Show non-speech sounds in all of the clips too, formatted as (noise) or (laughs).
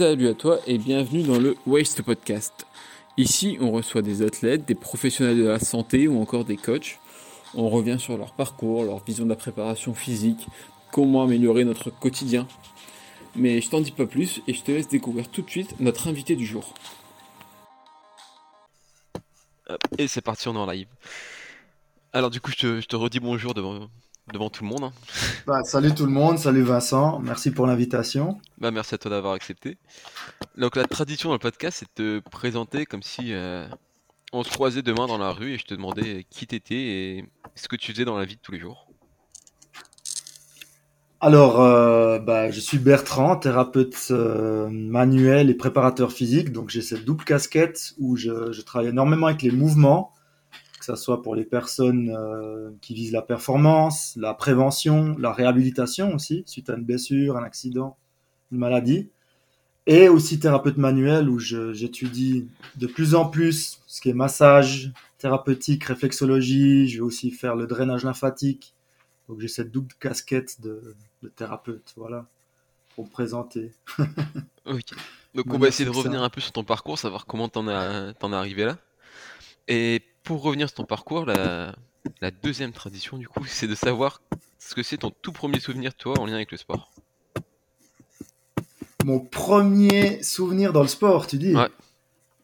Salut à toi et bienvenue dans le Waste Podcast. Ici, on reçoit des athlètes, des professionnels de la santé ou encore des coachs. On revient sur leur parcours, leur vision de la préparation physique, comment améliorer notre quotidien. Mais je t'en dis pas plus et je te laisse découvrir tout de suite notre invité du jour. Et c'est parti, on est en live. Alors du coup, je te, je te redis bonjour devant, devant tout le monde. hein. Bah, salut tout le monde, salut Vincent, merci pour l'invitation. Bah, merci à toi d'avoir accepté. Donc la tradition dans le podcast, c'est de te présenter comme si euh, on se croisait demain dans la rue et je te demandais qui t'étais et ce que tu faisais dans la vie de tous les jours. Alors, euh, bah, je suis Bertrand, thérapeute euh, manuel et préparateur physique, donc j'ai cette double casquette où je, je travaille énormément avec les mouvements, que ce soit pour les personnes euh, qui visent la performance, la prévention, la réhabilitation aussi, suite à une blessure, un accident, une maladie, et aussi thérapeute manuel où j'étudie de plus en plus ce qui est massage, thérapeutique, réflexologie, je vais aussi faire le drainage lymphatique, donc j'ai cette double casquette de, de thérapeute, voilà, pour me présenter. Ok. Donc on va essayer de ça. revenir un peu sur ton parcours, savoir comment t'en as, t'en es arrivé là. Et pour revenir sur ton parcours, la, la deuxième tradition du coup, c'est de savoir ce que c'est ton tout premier souvenir toi en lien avec le sport. Mon premier souvenir dans le sport, tu dis? Ouais.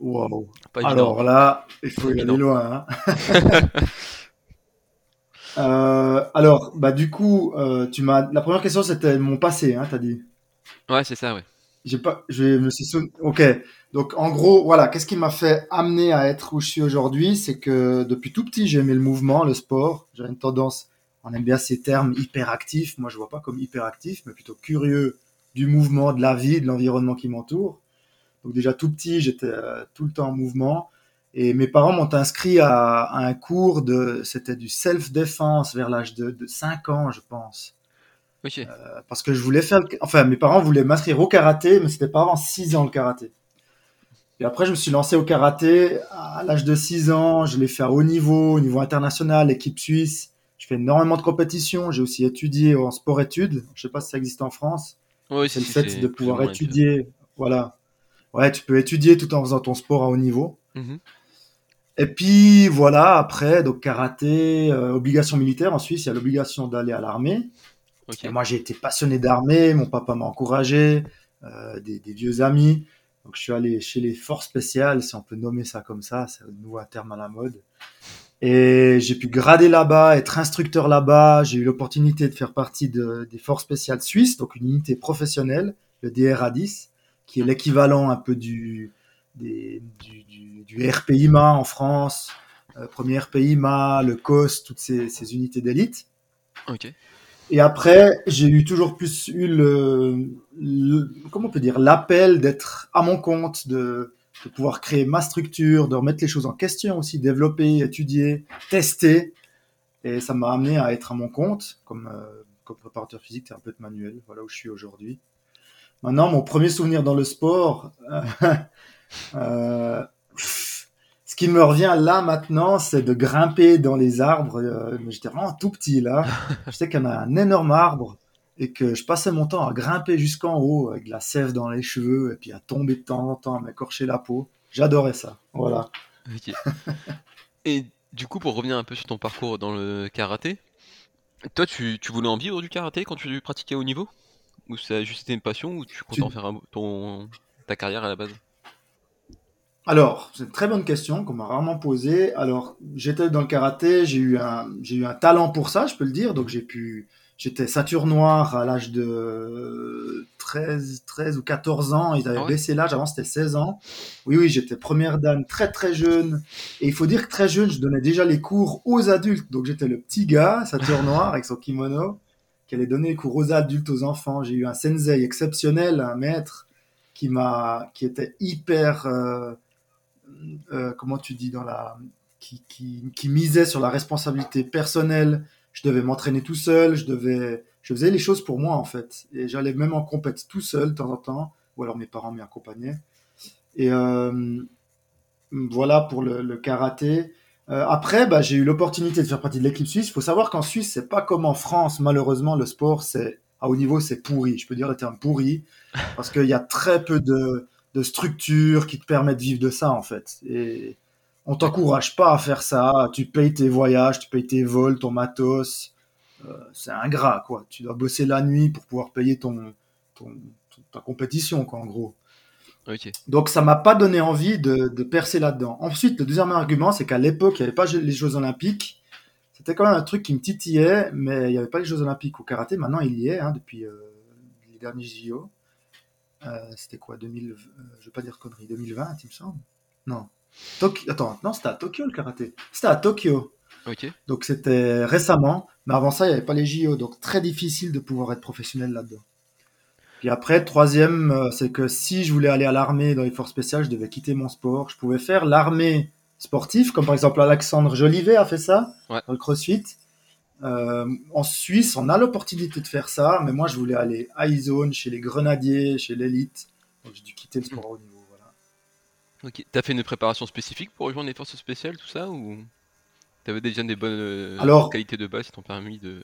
Évident. Alors là, il faut y aller loin. hein. (laughs) (laughs) Euh, alors, bah du coup, euh, tu m'as. La première question, c'était mon passé, hein, t'as dit? Ouais, c'est ça, ouais. Je me suis souvenu. Ok. Donc, en gros, voilà. Qu'est-ce qui m'a fait amener à être où je suis aujourd'hui, c'est que depuis tout petit, j'ai aimé le mouvement, le sport. J'avais une tendance. On aime bien ces termes hyperactifs. Moi, je vois pas comme hyperactif, mais plutôt curieux du mouvement, de la vie, de l'environnement qui m'entoure. Donc déjà tout petit, j'étais euh, tout le temps en mouvement. Et mes parents m'ont inscrit à, à un cours de, c'était du self-défense vers l'âge de, de 5 ans, je pense. Euh, parce que je voulais faire, le- enfin, mes parents voulaient m'inscrire au karaté, mais c'était pas avant 6 ans le karaté. Et après, je me suis lancé au karaté à l'âge de 6 ans. Je l'ai fait à haut niveau, au niveau international, équipe suisse. Je fais énormément de compétitions. J'ai aussi étudié en sport-études. Je sais pas si ça existe en France Ouais, c'est le fait de pouvoir étudier. Voilà. Ouais, tu peux étudier tout en faisant ton sport à haut niveau. Mhm. Et puis voilà, après, donc karaté, euh, obligation militaire en Suisse, il y a l'obligation d'aller à l'armée. Et moi, j'ai été passionné d'armée, mon papa m'a encouragé, euh, des, des vieux amis. Donc je suis allé chez les forces spéciales, si on peut nommer ça comme ça, c'est un nouveau terme à la mode. Et j'ai pu grader là-bas, être instructeur là-bas. J'ai eu l'opportunité de faire partie de- des forces spéciales suisses, donc une unité professionnelle, le DRA10, qui est l'équivalent un peu du, des- du, du, du RPIMA en France, euh, premier RPIMA, le COS, toutes ces, ces unités d'élite. Ok. Et après, j'ai eu toujours plus eu le, comment on peut dire, l'appel d'être à mon compte, de, pouvoir créer ma structure, de remettre les choses en question aussi, développer, étudier, tester. Et ça m'a amené à être à mon compte comme, euh, comme préparateur physique, thérapeute manuel, voilà où je suis aujourd'hui. Maintenant, mon premier souvenir dans le sport, (laughs) euh, ce qui me revient là maintenant, c'est de grimper dans les arbres. euh, J'étais vraiment tout petit là. (laughs) Je sais qu'il y en a un énorme arbre et que je passais mon temps à grimper jusqu'en haut avec de la sève dans les cheveux et puis à tomber de temps en temps, à m'écorcher la peau. J'adorais ça. Voilà. (laughs) Et du coup, pour revenir un peu sur ton parcours dans le karaté, toi, tu, tu voulais en vivre du karaté quand tu pratiquais au niveau? Ou ça a juste été une passion ou tu comptes Tu- en faire un- ton, ta carrière à la base? Alors, c'est une très bonne question qu'on m'a rarement posée. Alors, j'étais dans le karaté, j'ai eu un, j'ai eu un talent pour ça, je peux le dire. Donc, j'ai pu, j'étais ceinture noire à l'âge de 13, 13 ou 14 ans. Ils avaient Ah ouais baissé l'âge, avant c'était 16 ans. Oui, oui, j'étais première dan très très jeune. Et il faut dire que très jeune, je donnais déjà les cours aux adultes. Donc, j'étais le petit gars, ceinture noire avec son kimono, qui allait donner les cours aux adultes, aux enfants. J'ai eu un sensei exceptionnel, un maître qui m'a, qui était hyper, euh, comment tu dis, dans la, qui, qui, qui misait sur la responsabilité personnelle. Je devais m'entraîner tout seul, je devais, je faisais les choses pour moi en fait, et j'allais même en compète tout seul de temps en temps, ou alors mes parents m'y accompagnaient. Et euh, voilà pour le, le karaté. Euh, après, bah, j'ai eu l'opportunité de faire partie de l'équipe suisse. Il faut savoir qu'en Suisse, c'est pas comme en France. Malheureusement, le sport, c'est À haut niveau, c'est pourri. Je peux dire le terme pourri parce qu'il y a très peu de, de structures qui te permettent de vivre de ça, en fait. Et on t'encourage pas à faire ça. Tu payes tes voyages, tu payes tes vols, ton matos. Euh, c'est ingrat, quoi. Tu dois bosser la nuit pour pouvoir payer ton, ton, ta compétition, quoi, en gros. Donc ça m'a pas donné envie de, de percer là-dedans. Ensuite, le deuxième argument, c'est qu'à l'époque, il n'y avait pas les Jeux Olympiques. C'était quand même un truc qui me titillait, mais il n'y avait pas les Jeux Olympiques au karaté. Maintenant, il y est hein, depuis euh, les derniers JO. Euh, C'était quoi 2000, euh, Je vais pas dire conneries. 2020, il me semble. Non. Tok- Attends, non, c'était à Tokyo le karaté. C'était à Tokyo. Ok. Donc c'était récemment, mais avant ça, il n'y avait pas les JO, donc très difficile de pouvoir être professionnel là-dedans. Puis après, troisième, euh, c'est que si je voulais aller à l'armée dans les forces spéciales, je devais quitter mon sport. Je pouvais faire l'armée sportive, comme par exemple Alexandre Jolivet a fait ça Ouais. dans le CrossFit. Euh, en Suisse, on a l'opportunité de faire ça, mais moi, je voulais aller à zone chez les grenadiers, chez l'élite. Donc j'ai dû quitter le sport au niveau. Voilà. Ok. T'as fait une préparation spécifique pour rejoindre les forces spéciales, tout ça ou t'avais déjà des bonnes euh, Alors- qualités de base qui t'ont permis de.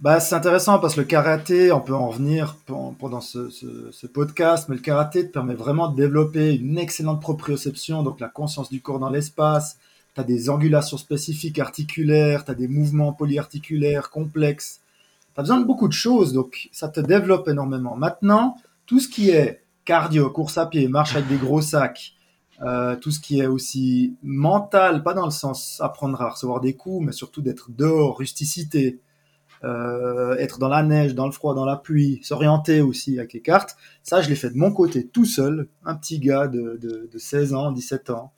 Bah, c'est intéressant parce que le karaté, on peut en venir pen- pendant ce, ce- ce podcast, mais le karaté te permet vraiment de développer une excellente proprioception, donc la conscience du corps dans l'espace. Tu as des angulations spécifiques articulaires, tu as des mouvements polyarticulaires complexes. Tu as besoin de beaucoup de choses, donc ça te développe énormément. Maintenant, tout ce qui est cardio, course à pied, marche avec des gros sacs, euh, tout ce qui est aussi mental, pas dans le sens apprendre à recevoir des coups, mais surtout d'être dehors, rusticité, euh, être dans la neige, dans le froid, dans la pluie, s'orienter aussi avec les cartes. Ça, je l'ai fait de mon côté tout seul, un petit gars de, de, de 16 ans, 17 ans,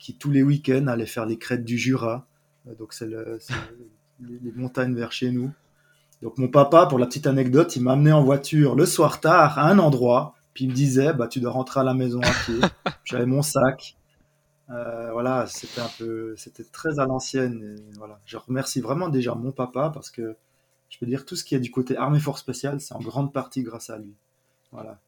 qui tous les week-ends allait faire les crêtes du Jura. Euh, Donc c'est le, c'est les, montagnes vers chez nous. Donc mon papa, pour la petite anecdote, il m'a amené en voiture le soir tard à un endroit, puis il me disait, bah tu dois rentrer à la maison à pied. (laughs) J'avais mon sac. Euh, voilà, c'était un peu, c'était très à l'ancienne. Voilà, je remercie vraiment déjà mon papa parce que je peux dire tout ce qui est du côté armée force spéciale, c'est en grande partie grâce à lui. Voilà.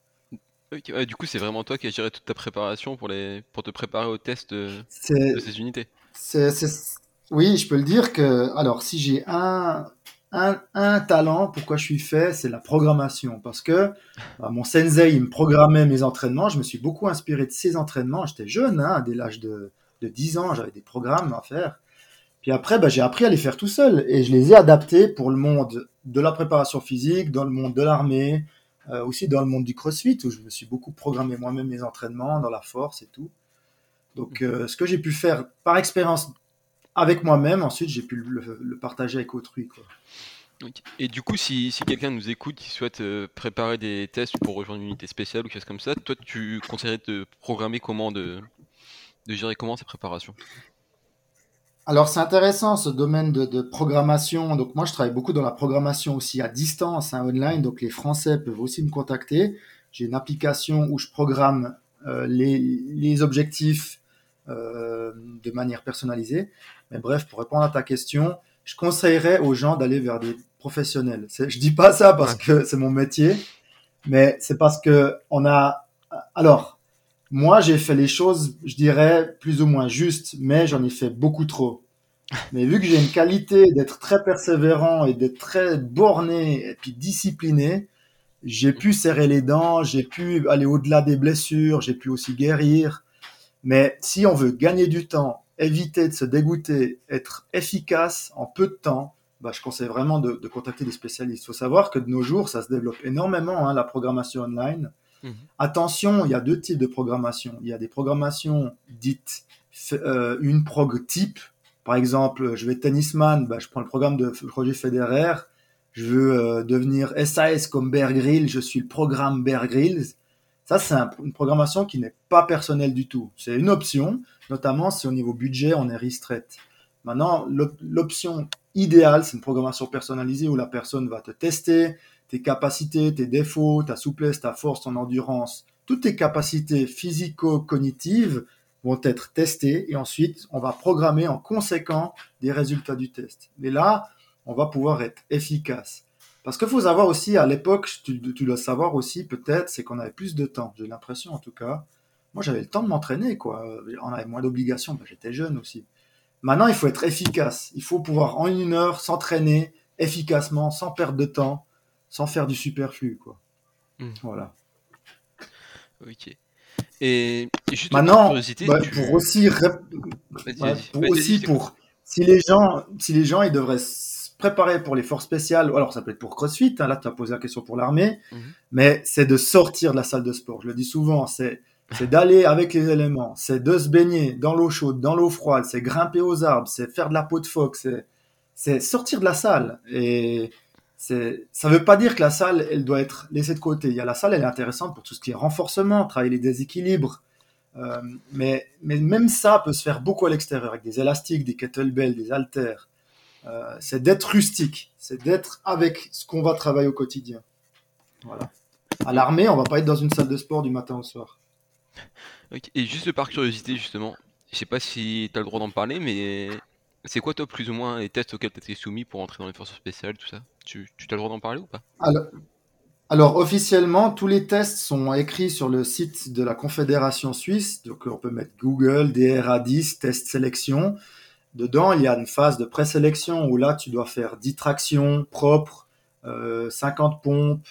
Ok, ouais, du coup, c'est vraiment toi qui as géré toute ta préparation pour les pour te préparer au test de, ces unités. c'est, c'est- oui, je peux le dire que, alors, si j'ai un, un, un talent, pourquoi je suis fait, c'est la programmation. Parce que bah, mon sensei, il me programmait mes entraînements. Je me suis beaucoup inspiré de ses entraînements. J'étais jeune, hein, dès l'âge de, de 10 ans, j'avais des programmes à faire. Puis après, bah, j'ai appris à les faire tout seul et je les ai adaptés pour le monde de la préparation physique, dans le monde de l'armée, euh, aussi dans le monde du crossfit où je me suis beaucoup programmé moi-même mes entraînements, dans la force et tout. Donc, euh, ce que j'ai pu faire par expérience avec moi-même, ensuite j'ai pu le, le partager avec autrui. Quoi. Et du coup, si, si quelqu'un nous écoute qui souhaite euh, préparer des tests pour rejoindre une unité spéciale ou quelque chose comme ça, toi, tu conseillerais de programmer comment, de, de gérer comment ces préparations? Alors c'est intéressant ce domaine de, de programmation. Donc moi je travaille beaucoup dans la programmation aussi à distance, hein, online. Donc les Français peuvent aussi me contacter. J'ai une application où je programme euh, les, les objectifs euh, de manière personnalisée. Mais bref, pour répondre à ta question, je conseillerais aux gens d'aller vers des professionnels. Je dis pas ça parce que c'est mon métier, mais c'est parce que on a. Alors, moi, j'ai fait les choses, je dirais, plus ou moins justes, mais j'en ai fait beaucoup trop. (laughs) Mais vu que j'ai une qualité d'être très persévérant et d'être très borné et puis discipliné, j'ai pu serrer les dents, j'ai pu aller au-delà des blessures, j'ai pu aussi guérir. Mais si on veut gagner du temps, éviter de se dégoûter, être efficace en peu de temps, bah, je conseille vraiment de, de contacter des spécialistes. Il faut savoir que de nos jours, ça se développe énormément, hein, la programmation online. Mhm. Attention, il y a deux types de programmation. Il y a des programmations dites euh, une prog type. Par exemple, je vais tennisman, bah, je prends le programme de Roger Federer. Je veux euh, devenir SAS comme Bear Grylls, je suis le programme Bear Grylls. Ça, c'est un- une programmation qui n'est pas personnelle du tout. C'est une option, notamment si au niveau budget, on est restraight. Maintenant, l'op- l'option idéale, c'est une programmation personnalisée où la personne va te tester tes capacités, tes défauts, ta souplesse, ta force, ton endurance. Toutes tes capacités physico-cognitives vont être testées et ensuite, on va programmer en conséquent des résultats du test. Et là, on va pouvoir être efficace. Parce qu'il faut savoir aussi, à l'époque, tu, dois savoir aussi peut-être, c'est qu'on avait plus de temps. J'ai l'impression en tout cas. Moi, j'avais le temps de m'entraîner, quoi. On avait moins d'obligations. Ben, J'étais jeune aussi. Maintenant, il faut être efficace. Il faut pouvoir en une heure s'entraîner efficacement, sans perdre de temps. Sans faire du superflu, quoi. Hmm. Voilà. Ok. Et, et juste par Maintenant, curiosité, bah, tu- pour aussi, rép- vas-y. pour aussi pour si les gens, si les gens, ils devraient se préparer pour les forces spéciales. Alors ça peut être pour CrossFit. hein, là, tu as posé la question pour l'armée, Mhm. mais c'est de sortir de la salle de sport. Je le dis souvent, c'est c'est d'aller avec les éléments, c'est de se baigner dans l'eau chaude, dans l'eau froide, c'est grimper aux arbres, c'est faire de la peau de phoque, c'est c'est sortir de la salle. Et ça veut pas dire que la salle, elle doit être laissée de côté. Il y a la salle, elle est intéressante pour tout ce qui est renforcement, travailler les déséquilibres. Euh, mais, même ça peut se faire beaucoup à l'extérieur, avec des élastiques, des kettlebells, des haltères. Euh, c'est d'être rustique, c'est d'être avec ce qu'on va travailler au quotidien. À l'armée, on va pas être dans une salle de sport du matin au soir. Et juste par curiosité, justement, je sais pas si tu as le droit d'en parler, mais c'est quoi, toi, plus ou moins, les tests auxquels tu été soumis pour entrer dans les forces spéciales, tout ça? Tu, tu as le droit d'en parler ou pas? Alors, officiellement, tous les tests sont écrits sur le site de la Confédération suisse. Donc, on peut mettre Google, DRA10, test sélection. Dedans, il y a une phase de présélection où là, tu dois faire 10 tractions propres, euh, 50 pompes.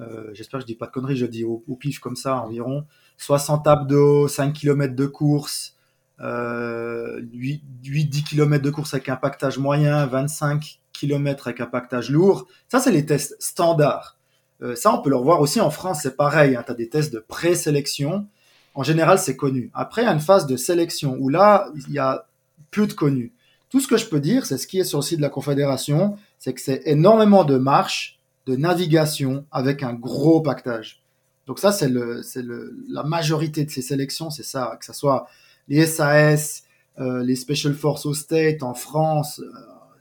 euh, J'espère que je dis pas de conneries, je dis au, au pif comme ça environ. 60 abdos, 5 km de course, euh, 8-10 km de course avec un pactage moyen, 25 km avec un pactage lourd. Ça, c'est les tests standards. Euh, ça, on peut le revoir aussi en France, c'est pareil. Hein, tu as des tests de présélection. En général, c'est connu. Après, il y a une phase de sélection où là, il y a peu de connus. Tout ce que je peux dire, c'est ce qui est sur le site de la Confédération, c'est que c'est énormément de marches, de navigation avec un gros pactage. Donc ça, c'est le, le, la majorité de ces sélections, c'est ça, que ce soit les SAS, euh, les Special Forces au State en France, euh,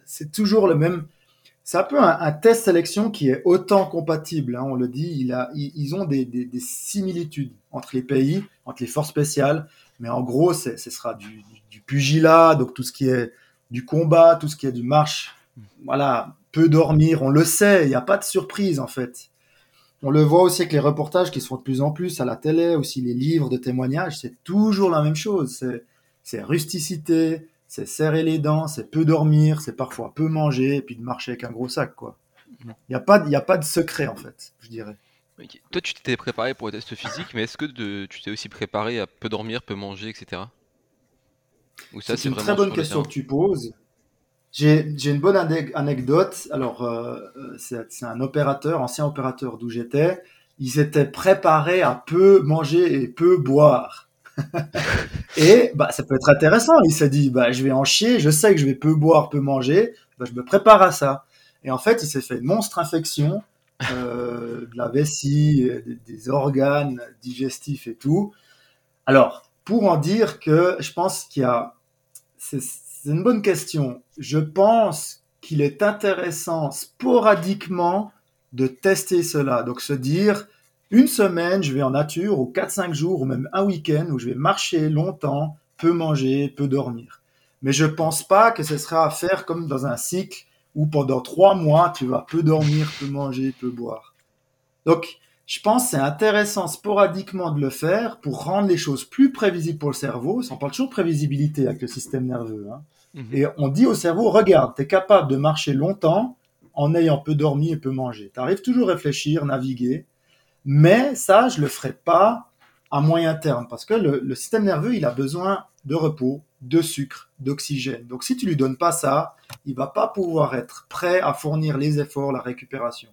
c'est toujours le même. C'est un peu un, test sélection qui est autant compatible, hein, on le dit, il a, ils, ont des, des, des similitudes entre les pays, entre les forces spéciales, mais en gros, ce sera du, du, du pugilat, donc tout ce qui est du combat, tout ce qui est du marche, voilà, peu dormir, on le sait, il n'y a pas de surprise en fait. On le voit aussi avec les reportages qui se font de plus en plus à la télé, aussi les livres de témoignages, c'est toujours la même chose. C'est, rusticité, c'est serrer les dents, c'est peu dormir, c'est parfois peu manger, et puis de marcher avec un gros sac, quoi. Il n'y a, pas y a pas de secret, en fait, je dirais. Toi, tu t'étais préparé pour les tests physiques, mais est-ce que de- tu t'es aussi préparé à peu dormir, peu manger, etc. C'est une très bonne question que tu poses. J'ai une bonne ane- anecdote. Alors, euh, euh, c'est un opérateur, ancien opérateur d'où j'étais. Il s'était préparé à peu manger et peu boire. (laughs) et bah, ça peut être intéressant. Il s'est dit, bah, je vais en chier, je sais que je vais peu boire, peu manger, bah, je me prépare à ça. Et en fait, il s'est fait une monstre infection, euh, de la vessie, euh, des, des organes digestifs et tout. Alors, pour en dire que je pense qu'il y a c'est une bonne question. Je pense qu'il est intéressant sporadiquement de tester cela. Donc se dire, une semaine, je vais en nature, ou 4-5 jours, ou même un week-end, où je vais marcher longtemps, peu manger, peu dormir. Mais je pense pas que ce sera à faire comme dans un cycle où pendant 3 mois, tu vas peu dormir, peu manger, peu boire. Donc, je pense que c'est intéressant sporadiquement de le faire pour rendre les choses plus prévisibles pour le cerveau. On parle toujours de prévisibilité avec le système nerveux. hein. Mhm. Et on dit au cerveau, regarde, tu es capable de marcher longtemps en ayant peu dormi et peu mangé. Tu arrives toujours à réfléchir, naviguer. Mais ça, je le ferai pas à moyen terme parce que le, le système nerveux, il a besoin de repos, de sucre, d'oxygène. Donc si tu lui donnes pas ça, il va pas pouvoir être prêt à fournir les efforts, la récupération.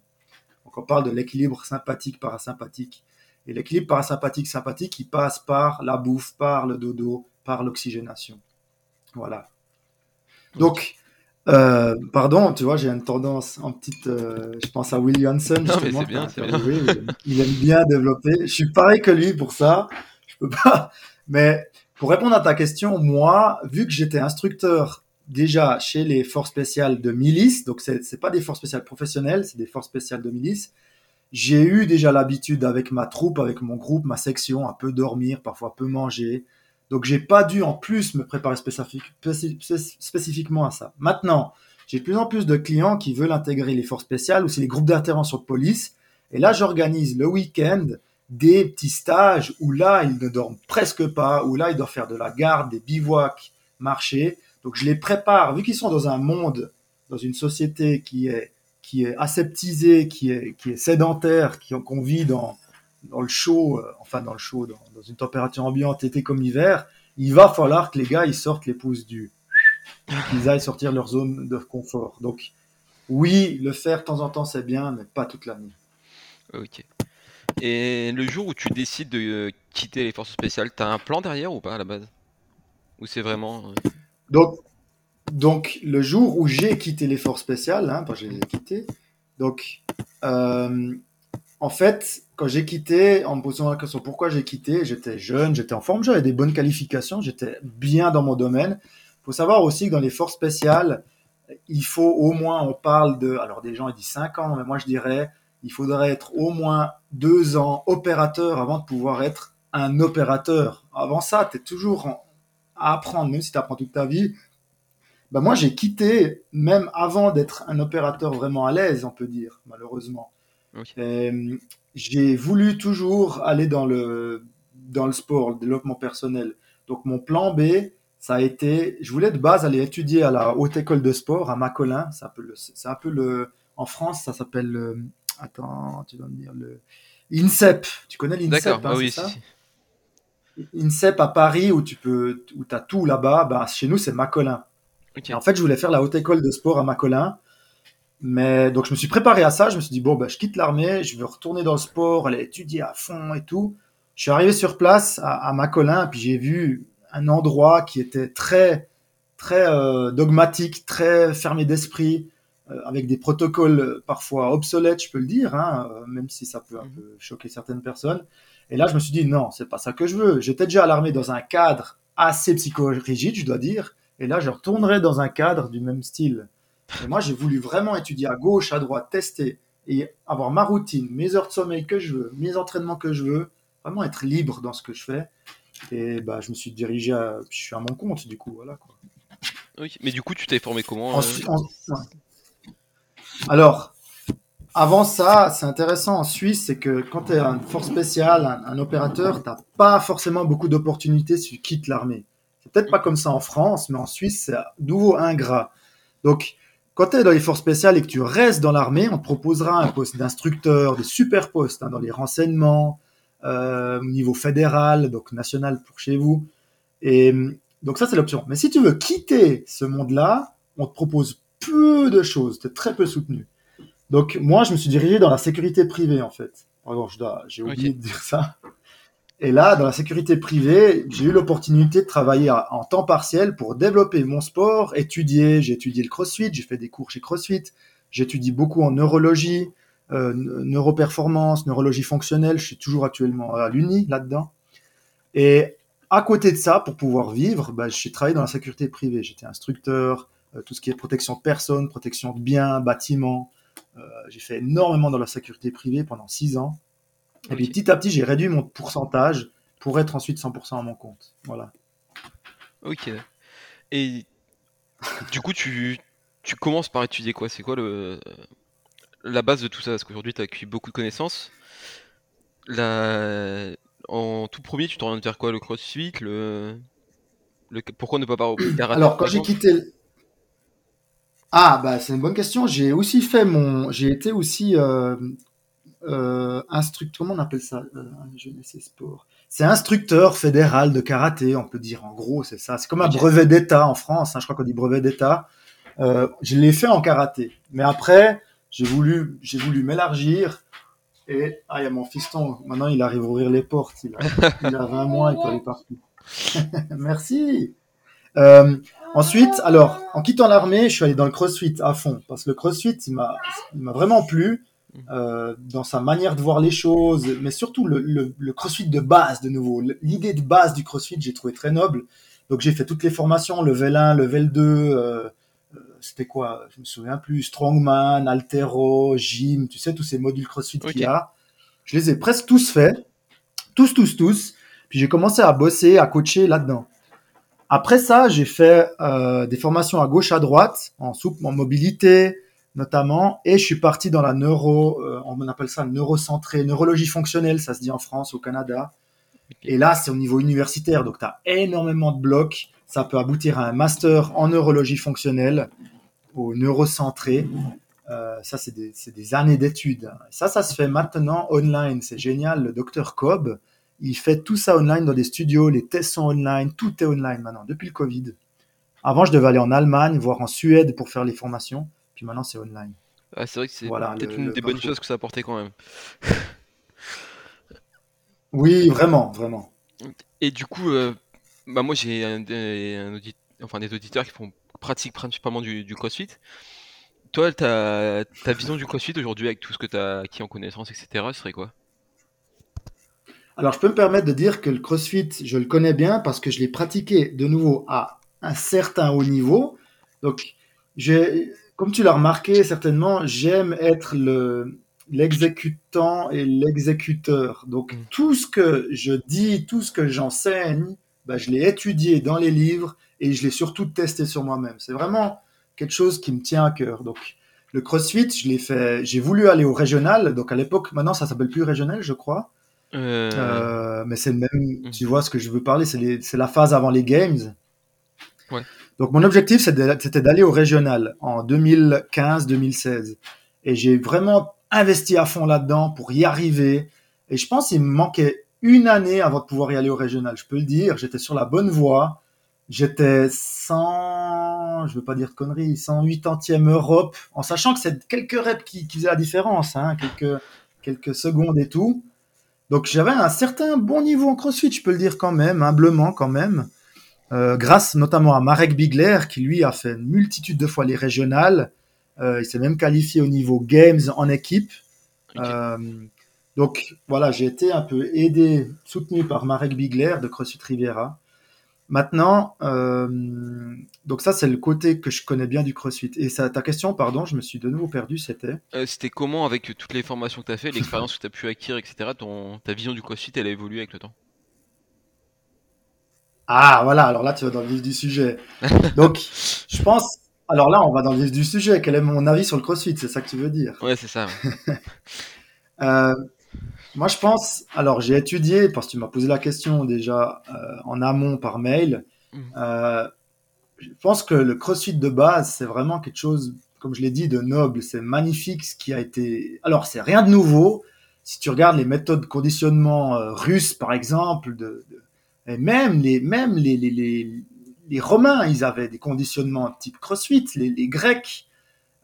Donc on parle de l'équilibre sympathique-parasympathique. Et l'équilibre parasympathique-sympathique, il passe par la bouffe, par le dodo, par l'oxygénation. Voilà. Donc, euh, pardon, tu vois, j'ai une tendance en petite. euh, je pense à Will Johnson, Non, mais justement. bien, bien. il aime bien développer. Je suis pareil que lui pour ça. Je peux pas. Mais pour répondre à ta question, moi, vu que j'étais instructeur déjà chez les forces spéciales de milice, donc c'est c'est pas des forces spéciales professionnelles, c'est des forces spéciales de milice. J'ai eu déjà l'habitude avec ma troupe, avec mon groupe, ma section, à peu dormir, parfois peu manger. Donc j'ai pas dû en plus me préparer spécifique- spécif- spécif- spécifiquement à ça. Maintenant, j'ai de plus en plus de clients qui veulent intégrer les forces spéciales ou c'est les groupes d'intervention de police. Et là, j'organise le week-end des petits stages où là, ils ne dorment presque pas, où là, ils doivent faire de la garde, des bivouacs, marcher. Donc je les prépare, vu qu'ils sont dans un monde, dans une société qui est qui est aseptisé, qui est, qui est sédentaire, qui, qu'on vit dans, dans le chaud, euh, enfin dans le chaud, dans, une température ambiante, été comme hiver, il va falloir que les gars ils sortent les pouces du, qu'ils aillent sortir leur zone de confort. Donc oui, le faire de temps en temps c'est bien, mais pas toute l'année. Ok. Et le jour où tu décides de euh, quitter les forces spéciales, t'as un plan derrière ou pas à la base? Ou c'est vraiment. Donc, donc, le jour où j'ai quitté les forces spéciales, hein, quand je les ai quittées, donc, euh, en fait, quand j'ai quitté, en me posant la question pourquoi j'ai quitté, j'étais jeune, j'étais en forme, j'avais des bonnes qualifications, j'étais bien dans mon domaine. Il faut savoir aussi que dans les forces spéciales, il faut au moins, on parle de, alors des gens ils disent 5 ans, mais moi je dirais il faudrait être au moins deux ans opérateur avant de pouvoir être un opérateur. Avant ça, tu es toujours à apprendre, même si tu apprends toute ta vie. Ben moi, j'ai quitté, même avant d'être un opérateur vraiment à l'aise, on peut dire, malheureusement. J'ai voulu toujours aller dans le, dans le sport, le développement personnel. Donc, mon plan B, ça a été, je voulais de base aller étudier à la haute école de sport à Macolin. C'est un peu le, c'est un peu le, en France, ça s'appelle attends, tu vas me dire le INSEP. Tu connais l'INSEP D'accord, hein, ah oui, ça? INSEP à Paris où tu peux, où as tout là-bas. Bah, chez nous, c'est Macolin. En fait, je voulais faire la haute école de sport à Macolin. Mais donc, je me suis préparé à ça. Je me suis dit, bon, bah, je quitte l'armée, je veux retourner dans le sport, aller étudier à fond et tout. Je suis arrivé sur place à, à Macolin, puis j'ai vu un endroit qui était très, très euh, dogmatique, très fermé d'esprit. Euh, avec des protocoles euh, parfois obsolètes, je peux le dire, hein, même si ça peut un mhm. peu choquer certaines personnes. Et là, je me suis dit, non, c'est pas ça que je veux. J'étais déjà à l'armée dans un cadre assez psychorigide, je dois dire. Et là, je retournerai dans un cadre du même style. Et moi, j'ai voulu vraiment étudier à gauche, à droite, tester et avoir ma routine, mes heures de sommeil que je veux, mes entraînements que je veux, vraiment être libre dans ce que je fais. Et bah, je me suis dirigé à, je suis à mon compte, du coup, voilà quoi. Oui, mais du coup, tu t'es formé comment alors, avant ça, c'est intéressant en Suisse, c'est que quand tu es un force spéciale, un, opérateur, tu pas forcément beaucoup d'opportunités si tu quittes l'armée. C'est peut-être pas comme ça en France, mais en Suisse, c'est nouveau ingrat. Donc, quand tu es dans les forces spéciales et que tu restes dans l'armée, on te proposera un poste d'instructeur, des super postes hein, dans les renseignements, euh, au niveau fédéral, donc national pour chez vous. Et donc ça, c'est l'option. Mais si tu veux quitter ce monde-là, on te propose peu de choses, c'était très peu soutenu. Donc moi, je me suis dirigé dans la sécurité privée en fait. Pardon, j'ai oublié de dire ça. Et là, dans la sécurité privée, j'ai eu l'opportunité de travailler en temps partiel pour développer mon sport, étudier. J'ai étudié le CrossFit, j'ai fait des cours chez CrossFit. J'étudie beaucoup en neurologie, euh, neuroperformance, neurologie fonctionnelle. Je suis toujours actuellement à l'Uni là-dedans. Et à côté de ça, pour pouvoir vivre, bah, j'ai travaillé dans la sécurité privée. J'étais instructeur, euh, tout ce qui est protection de personnes, protection de biens, bâtiments. Euh, j'ai fait énormément dans la sécurité privée pendant six ans. Et puis petit à petit, j'ai réduit mon pourcentage pour être ensuite 100% à mon compte. Voilà. Ok. Et du coup, tu, tu commences par étudier quoi? C'est quoi le, la base de tout ça? Parce qu'aujourd'hui, tu as acquis beaucoup de connaissances. La... En tout premier, tu t'orientes vers quoi? Le crossfit le... le... Pourquoi ne pas parler au Alors, quand j'ai quitté, ah, bah, c'est une bonne question. J'ai aussi fait mon. J'ai été aussi euh, euh, instructeur. Comment on appelle ça euh, Jeunesse et sport? C'est instructeur fédéral de karaté, on peut dire. En gros, c'est ça. C'est comme un brevet d'État en France. Hein, je crois qu'on dit brevet d'État. Euh, je l'ai fait en karaté. Mais après, j'ai voulu, j'ai voulu m'élargir. Et ah, il y a mon fiston. Maintenant, il arrive à ouvrir les portes. Il a, il a 20 mois, il peut aller partout. (laughs) Merci. Euh, ensuite, alors, en quittant l'armée, je suis allé dans le crossfit à fond, parce que le crossfit, il m'a, vraiment plu, euh, dans sa manière de voir les choses, mais surtout le, le, crossfit de base, de nouveau. L'idée de base du crossfit, j'ai trouvé très noble. Donc j'ai fait toutes les formations, level 1, level 2, euh, c'était quoi Je me souviens plus, strongman, altero, gym, tu sais, tous ces modules crossfit qu'il y a. Je les ai presque tous faits, tous, tous, tous. Puis j'ai commencé à bosser, à coacher là-dedans. Après ça, j'ai fait euh, des formations à gauche, à droite, en souple, en mobilité notamment, et je suis parti dans la neuro, euh, on appelle ça neurocentré, neurologie fonctionnelle, ça se dit en France, au Canada. Et là, c'est au niveau universitaire, donc tu as énormément de blocs. Ça peut aboutir à un master en neurologie fonctionnelle, au neurocentré. Euh, ça, c'est des, c'est des années d'études. Ça, ça se fait maintenant online. C'est génial. Le docteur Cobb, il fait tout ça online dans des studios. Les tests sont online. Tout est online maintenant, depuis le Covid. Avant, je devais aller en Allemagne, voire en Suède pour faire les formations. Puis maintenant, c'est online. Ah, c'est vrai que c'est Voilà, peut-être une le des bonnes choses que ça a apporté quand même. Oui, vraiment, vraiment. Et du coup, euh, bah moi j'ai un, des- un audit- enfin, des auditeurs qui font pratique principalement du, du CrossFit. Toi, ta, ta vision du CrossFit aujourd'hui avec tout ce que tu as acquis en connaissance, etc., ce serait quoi? Alors, je peux me permettre de dire que le CrossFit, je le connais bien parce que je l'ai pratiqué de nouveau à un certain haut niveau. Donc, comme tu l'as remarqué certainement, j'aime être le, l'exécutant et l'exécuteur. Donc, Mm. tout ce que je dis, tout ce que j'enseigne, ben, je l'ai étudié dans les livres et je l'ai surtout testé sur moi-même. C'est vraiment quelque chose qui me tient à cœur. Donc, le CrossFit, je l'ai fait, j'ai voulu aller au régional. Donc, à l'époque, maintenant, ça s'appelle plus régional, je crois. Euh, Euh, mais c'est le même, Mhm. tu vois ce que je veux parler, c'est la phase avant les Games. Ouais. Donc mon objectif c'était c'était d'aller au régional en 2015-2016. Et j'ai vraiment investi à fond là-dedans pour y arriver. Et je pense qu'il me manquait une année avant de pouvoir y aller au régional. Je peux le dire, j'étais sur la bonne voie. J'étais 100, je veux pas dire de conneries, 180e Europe, en sachant que c'est quelques reps qui, qui faisaient la différence, hein, quelques, quelques secondes et tout. Donc j'avais un certain bon niveau en CrossFit, je peux le dire quand même, humblement quand même, Euh, grâce notamment à Marek Bigler qui lui a fait une multitude de fois les régionales. Euh, il s'est même qualifié au niveau Games en équipe. Euh, donc voilà, j'ai été un peu aidé, soutenu par Marek Bigler de CrossFit Riviera. Maintenant, euh, donc ça c'est le côté que je connais bien du CrossFit. Et ça, ta question, pardon, je me suis de nouveau perdu, c'était? Euh, c'était comment avec toutes les formations que tu as fait, l'expérience que tu as pu acquérir, etc., ton, ta vision du CrossFit, elle a évolué avec le temps? Ah, voilà, alors là, tu vas dans le vif du sujet. Donc, (laughs) je pense. Alors là, on va dans le vif du sujet. Quel est mon avis sur le crossfit? C'est ça que tu veux dire? Ouais, c'est ça. ouais. (laughs) Euh, Moi, je pense. Alors, j'ai étudié, parce que tu m'as posé la question déjà euh, en amont par mail. Mhm. Euh, je pense que le crossfit de base, c'est vraiment quelque chose, comme je l'ai dit, de noble. C'est magnifique ce qui a été. Alors, c'est rien de nouveau. Si tu regardes les méthodes de conditionnement euh, russes, par exemple, de, de- et même les, même les, les, les, les Romains, ils avaient des conditionnements type CrossFit, les, les Grecs.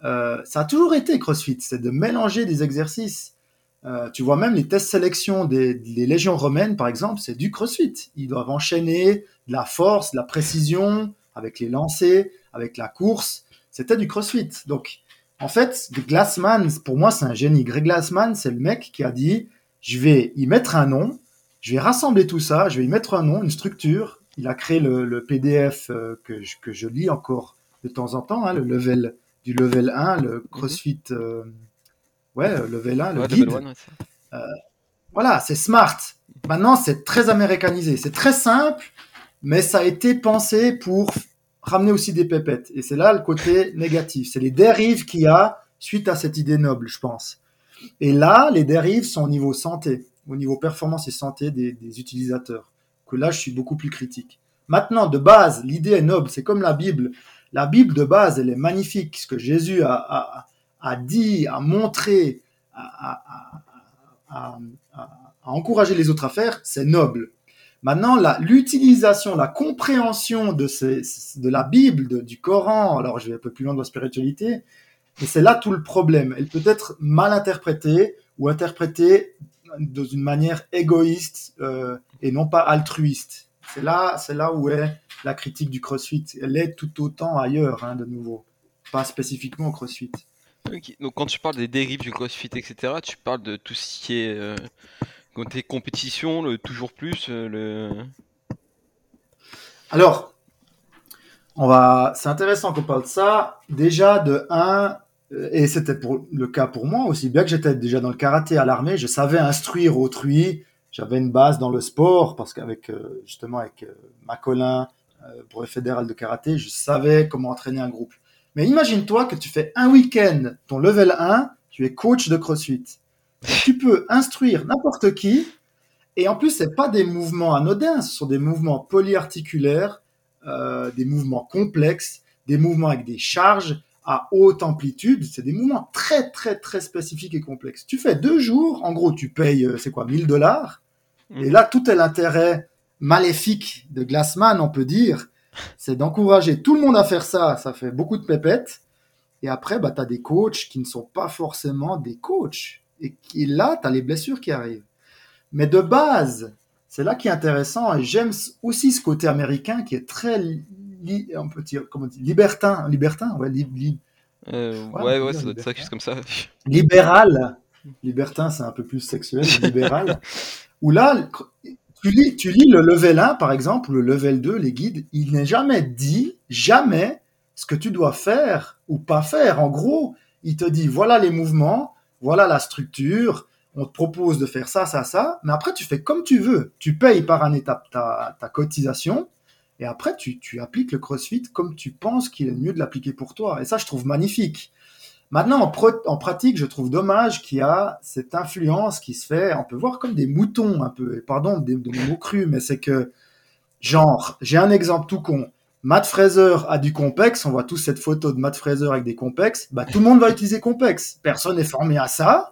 Euh, ça a toujours été CrossFit, c'est de mélanger des exercices. Euh, tu vois même les tests sélection des, des légions romaines, par exemple, c'est du CrossFit. Ils doivent enchaîner de la force, de la précision, avec les lancers, avec la course. C'était du CrossFit. Donc, en fait, Glassman, pour moi, c'est un génie. Greg Glassman, c'est le mec qui a dit, je vais y mettre un nom, je vais rassembler tout ça, je vais y mettre un nom, une structure. Il a créé le, le PDF euh, que, je, que je lis encore de temps en temps, hein, le level du level 1, le CrossFit, euh, ouais, euh, level 1, le Ouais, guide. level one, ouais, ça. Voilà, c'est smart. Maintenant, c'est très américanisé. C'est très simple, mais ça a été pensé pour ramener aussi des pépettes. Et c'est là le côté négatif. C'est les dérives qu'il y a suite à cette idée noble, je pense. Et là, les dérives sont au niveau santé, au niveau performance et santé des, des utilisateurs. Que là, je suis beaucoup plus critique. Maintenant, de base, l'idée est noble. C'est comme la Bible. La Bible, de base, elle est magnifique. Ce que Jésus a, a, a montré, a, a, a, a encouragé les autres à faire, c'est noble. Maintenant, l'utilisation, la, compréhension de, de la Bible, de- du Coran, alors je vais un peu plus loin dans la spiritualité, et c'est là tout le problème. Elle peut être mal interprétée ou interprétée dans une manière égoïste euh, et non pas altruiste. C'est là, là où est la critique du CrossFit. Elle est tout autant ailleurs, hein, de nouveau, pas spécifiquement au CrossFit. Donc quand tu parles des dérives du CrossFit, etc., tu parles de tout ce qui est euh, compétition, le toujours plus, euh, le... Alors, on va, c'est intéressant qu'on parle de ça. Déjà, de 1, et c'était pour le cas pour moi aussi, bien que j'étais déjà dans le karaté à l'armée, je savais instruire autrui. J'avais une base dans le sport parce qu'avec euh, justement avec euh, Macolin, euh, pour fédéral de karaté, je savais comment entraîner un groupe. Mais imagine-toi que tu fais un week-end ton level 1, tu es coach de CrossFit. Tu peux instruire n'importe qui, et en plus, c'est pas des mouvements anodins, ce sont des mouvements polyarticulaires, euh, des mouvements complexes, des mouvements avec des charges à haute amplitude, c'est des mouvements très très très spécifiques et complexes. Tu fais deux jours, en gros, tu payes, euh, c'est quoi, 1000 dollars. Et là, tout est l'intérêt maléfique de Glassman, on peut dire, c'est d'encourager tout le monde à faire ça. Ça fait beaucoup de pépettes. Et après, bah, tu as des coachs qui ne sont pas forcément des coachs. Et qui, là, tu as les blessures qui arrivent. Mais de base, c'est là qui est intéressant. Et j'aime aussi ce côté américain qui est très, on peut dire, comment libertin. Libertin, ouais, euh, ouais, ouais, ça doit être ça, juste comme ça. Libéral. Libertin, c'est un peu plus sexuel. libéral. (laughs) Où là, tu lis, tu lis le level 1, par exemple, le level 2, les guides, il n'est jamais dit, jamais, ce que tu dois faire ou pas faire. En gros, il te dit, voilà les mouvements, voilà la structure, on te propose de faire ça, ça, ça, mais après, tu fais comme tu veux. Tu payes par un étape ta, ta cotisation, et après, tu, tu appliques le CrossFit comme tu penses qu'il est mieux de l'appliquer pour toi. Et ça, je trouve magnifique. Maintenant, en, pratique, je trouve dommage qu'il y a cette influence qui se fait, on peut voir comme des moutons un peu, pardon de, de mots crus, mais c'est que, genre, j'ai un exemple tout con. Matt Fraser a du complexe, on voit tous cette photo de Matt Fraser avec des complexes, bah, tout le monde va utiliser complexe. Personne n'est formé à ça,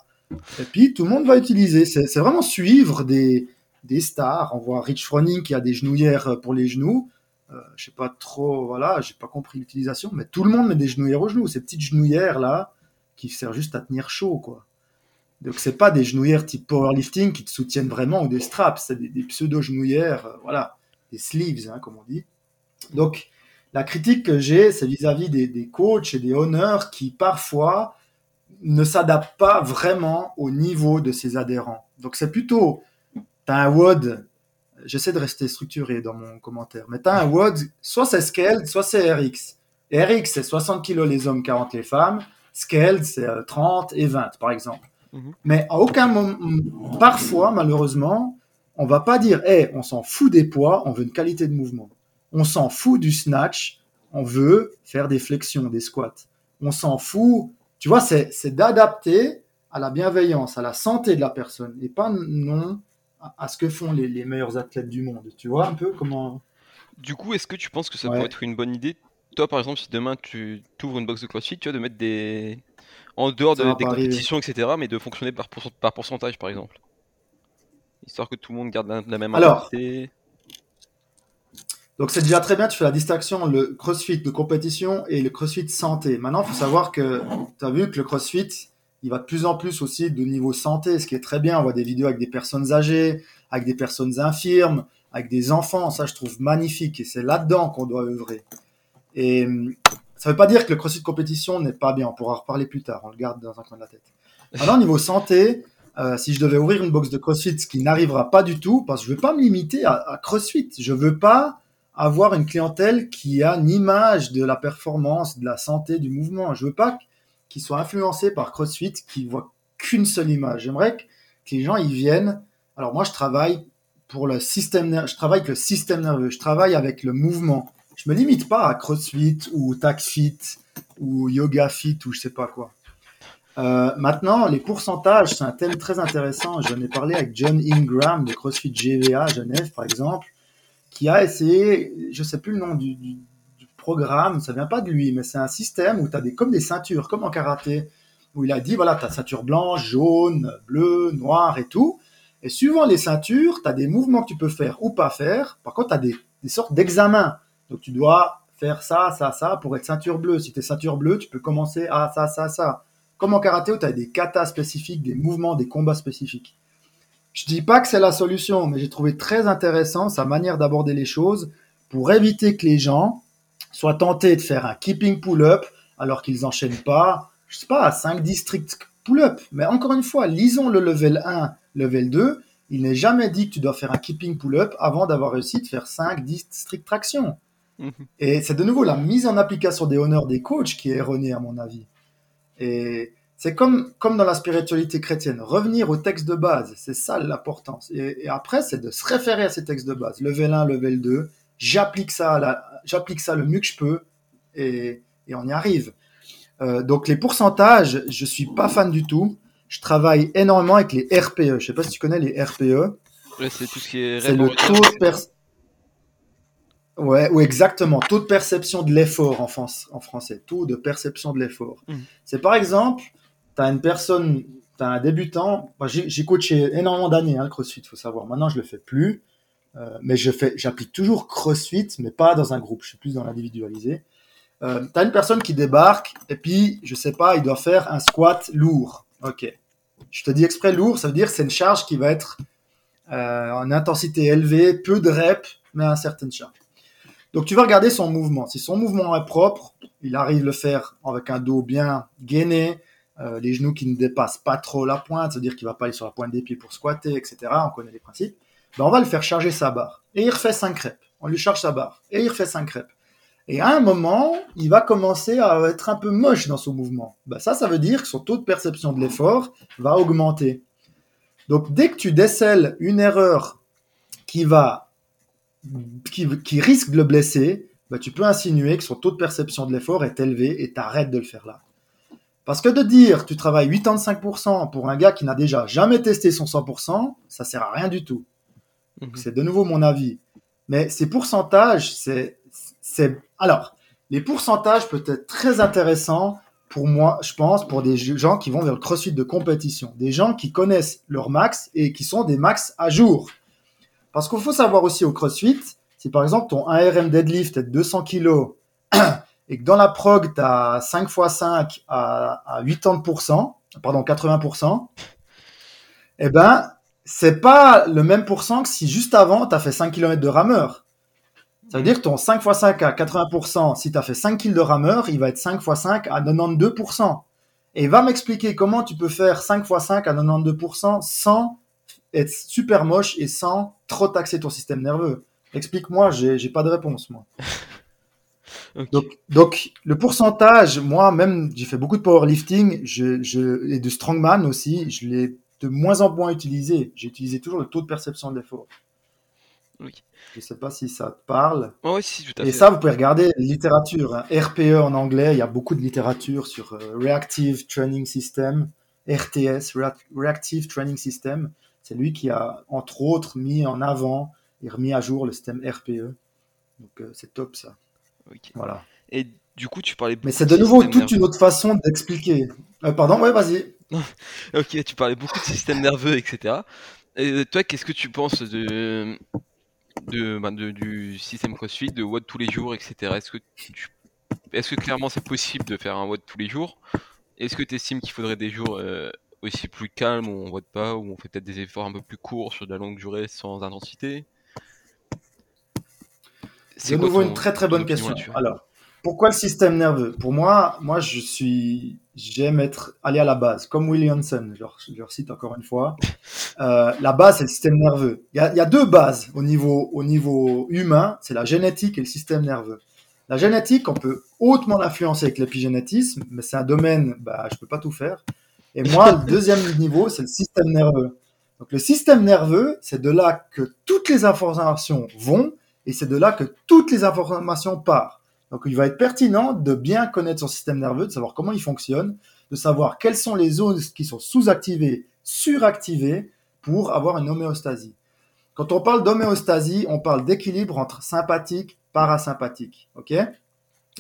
et puis tout le monde va utiliser. C'est vraiment suivre des, des stars. On voit Rich Froning qui a des genouillères pour les genoux. Euh, je sais pas trop, voilà, j'ai pas compris l'utilisation, mais tout le monde met des genouillères aux genoux, ces petites genouillères là qui servent juste à tenir chaud, quoi. Donc c'est pas des genouillères type powerlifting qui te soutiennent vraiment ou des straps, c'est des, pseudo genouillères, euh, voilà, des sleeves, hein, comme on dit. Donc la critique que j'ai, c'est vis-à-vis des, des, coachs et des honneurs qui parfois ne s'adaptent pas vraiment au niveau de ses adhérents. Donc c'est plutôt, t'as un WOD j'essaie de rester structuré dans mon commentaire. Mais tu as un WOD, soit c'est Scaled, soit c'est RX. RX, c'est 60 kg les hommes, 40 les femmes. Scaled, c'est 30 euh, et 20, par exemple. Mhm. Mais à aucun moment, parfois, malheureusement, on va pas dire, hé, on s'en fout des poids, on veut une qualité de mouvement. On s'en fout du snatch, on veut faire des flexions, des squats. On s'en fout, tu vois, c'est d'adapter à la bienveillance, à la santé de la personne, et pas non à ce que font les, meilleurs athlètes du monde. Tu vois un peu comment. Du coup, est-ce que tu penses que ça pourrait être une bonne idée Toi, par exemple, si demain tu ouvres une box de CrossFit, tu vois, de mettre des. En dehors de, des compétitions, etc., mais de fonctionner par, par pourcentage, par exemple? Histoire que tout le monde garde la, même Alors, donc c'est déjà très bien, tu fais la distinction, le CrossFit de compétition et le CrossFit santé. Maintenant, il faut savoir que tu as vu que le CrossFit, il va de plus en plus aussi de niveau santé, ce qui est très bien. On voit des vidéos avec des personnes âgées, avec des personnes infirmes, avec des enfants. Ça, je trouve magnifique et c'est là-dedans qu'on doit œuvrer. Et hum, ça ne veut pas dire que le crossfit compétition n'est pas bien. On pourra en reparler plus tard. On le garde dans un coin de la tête. Alors, niveau santé, euh, si je devais ouvrir une box de CrossFit, ce qui n'arrivera pas du tout, parce que je ne veux pas me limiter à, à CrossFit. Je ne veux pas avoir une clientèle qui a une image de la performance, de la santé, du mouvement. Je veux pas qui soient influencés par CrossFit, qui voient qu'une seule image. J'aimerais que, les gens y viennent. Alors moi, je travaille pour le système, je travaille le système nerveux, je travaille avec le mouvement. Je me limite pas à CrossFit ou TaxFit ou Yoga Fit ou je sais pas quoi. Euh, maintenant, les pourcentages, c'est un thème très intéressant. J'en ai parlé avec John Ingram de CrossFit GVA Genève, par exemple, qui a essayé, je sais plus le nom du, programme, ça vient pas de lui, mais c'est un système où tu as des, comme des ceintures, comme en karaté, où il a dit, voilà, tu as ceinture blanche, jaune, bleue, noire et tout. Et suivant les ceintures, tu as des mouvements que tu peux faire ou pas faire. Par contre, tu as des, des sortes d'examens. Donc, tu dois faire ça, ça, ça pour être ceinture bleue. Si tu es ceinture bleue, tu peux commencer à ça, ça, ça. Comme en karaté où tu as des katas spécifiques, des mouvements, des combats spécifiques. Je dis pas que c'est la solution, mais j'ai trouvé très intéressant sa manière d'aborder les choses pour éviter que les gens soient tentés de faire un keeping pull-up alors qu'ils enchaînent pas, je sais pas, à 5 districts pull-up. Mais encore une fois, lisons le level 1, level 2. Il n'est jamais dit que tu dois faire un keeping pull-up avant d'avoir réussi de faire 5 district traction. Mhm. Et c'est de nouveau la mise en application des honneurs des coachs qui est erronée à mon avis. Et c'est comme, comme dans la spiritualité chrétienne, revenir au texte de base, c'est ça l'importance. Et, et, après, c'est de se référer à ces textes de base, level 1, level 2, j'applique ça, j'applique ça le mieux que je peux et, on y arrive. Euh, donc les pourcentages, je suis pas fan du tout. Je travaille énormément avec les RPE. Je sais pas si tu connais les RPE. c'est tout ce qui est. C'est le taux de Ouais, ou exactement. Taux de perception de l'effort en, France, en français. Taux de perception de l'effort. Mhm. C'est par exemple, tu as une personne, tu as un débutant. J'ai coaché énormément d'années hein, le CrossFit, faut savoir. Maintenant, je le fais plus. Euh, mais je fais, j'applique toujours CrossFit, mais pas dans un groupe. Je suis plus dans l'individualisé. Euh, tu as une personne qui débarque et puis, je sais pas, il doit faire un squat lourd. Ok. Je te dis exprès lourd, ça veut dire c'est une charge qui va être euh, en intensité élevée, peu de reps, mais à certaine charge. Donc tu vas regarder son mouvement. Si son mouvement est propre, il arrive le faire avec un dos bien gainé, euh, les genoux qui ne dépassent pas trop la pointe, c'est-à-dire qu'il va pas aller sur la pointe des pieds pour squatter, etc. On connaît les principes. Ben, on va le faire charger sa barre. Et il refait 5 reps. On lui charge sa barre. Et il refait 5 reps. Et à un moment, il va commencer à être un peu moche dans son mouvement. Ben, ça, ça veut dire que son taux de perception de l'effort va augmenter. Donc dès que tu décèles une erreur qui va qui, risque de le blesser, bah, tu peux insinuer que son taux de perception de l'effort est élevé et t'arrêtes de le faire là. Parce que de dire tu travailles 85% pour un gars qui n'a déjà jamais testé son 100%, ça sert à rien du tout. Mhm. C'est de nouveau mon avis. Mais ces pourcentages, c'est, c'est, alors, les pourcentages peuvent être très intéressants pour moi, je pense, pour des gens qui vont vers le crossfit de compétition. Des gens qui connaissent leur max et qui sont des max à jour. Parce qu'il faut savoir aussi au crossfit, si par exemple ton 1RM deadlift est de 200 kg (clears throat) et que dans la prog, tu as 5 x 5 à, à 80%, pardon, 80%, eh ben, c'est pas le même pourcent que si juste avant, tu as fait 5 km de rameur. Ça veut dire que ton 5 x 5 à 80%, si tu as fait 5 kg de rameur, il va être 5 x 5 à 92%. Et va m'expliquer comment tu peux faire 5 x 5 à 92% sans être super moche et sans trop taxer ton système nerveux. Explique-moi, j'ai pas de réponse, moi. (laughs) Donc, le pourcentage, moi, même, j'ai fait beaucoup de powerlifting je, je, et de strongman aussi, je l'ai de moins en moins utilisé. J'ai utilisé toujours le taux de perception de l'effort. Oui. Je sais pas si ça te parle. Ouais, si, tout à Et fait. ça, vous pouvez regarder la littérature. hein. RPE en anglais, il y a beaucoup de littérature sur euh, Reactive Training System, RTS, Rea- Reactive Training System. C'est lui qui a, entre autres, mis en avant et remis à jour le système RPE. Donc, euh, c'est top ça. Ok. Voilà. Et du coup, tu parlais Mais c'est de nouveau toute nerveux. une autre façon d'expliquer. Euh, pardon, ouais, vas-y. (laughs) Ok, tu parlais beaucoup de système nerveux, etc. Et toi, qu'est-ce que tu penses de, de, ben, de- du système CrossFit, de WOD tous les jours, etc. Est-ce que, tu- est-ce que clairement c'est possible de faire un WOD tous les jours? Est-ce que tu estimes qu'il faudrait des jours euh, aussi plus calmes où on WOD pas, où on fait peut-être des efforts un peu plus courts sur de la longue durée sans intensité? De nouveau, ton- une très très bonne question. Alors, pourquoi le système nerveux? Pour moi, moi, je suis, j'aime être aller à la base, comme Williamson. Je leur, je leur cite encore une fois. (laughs) Euh, la base, c'est le système nerveux. Il y, a, il y a deux bases au niveau, au niveau humain. C'est la génétique et le système nerveux. La génétique, on peut hautement l'influencer avec l'épigénétisme, mais c'est un domaine, bah, je peux pas tout faire. Et moi, le deuxième (laughs) niveau, c'est le système nerveux. Donc, le système nerveux, c'est de là que toutes les informations vont et c'est de là que toutes les informations partent. Donc il va être pertinent de bien connaître son système nerveux, de savoir comment il fonctionne, de savoir quelles sont les zones qui sont sous-activées, suractivées pour avoir une homéostasie. Quand on parle d'homéostasie, on parle d'équilibre entre sympathique, parasympathique. ok?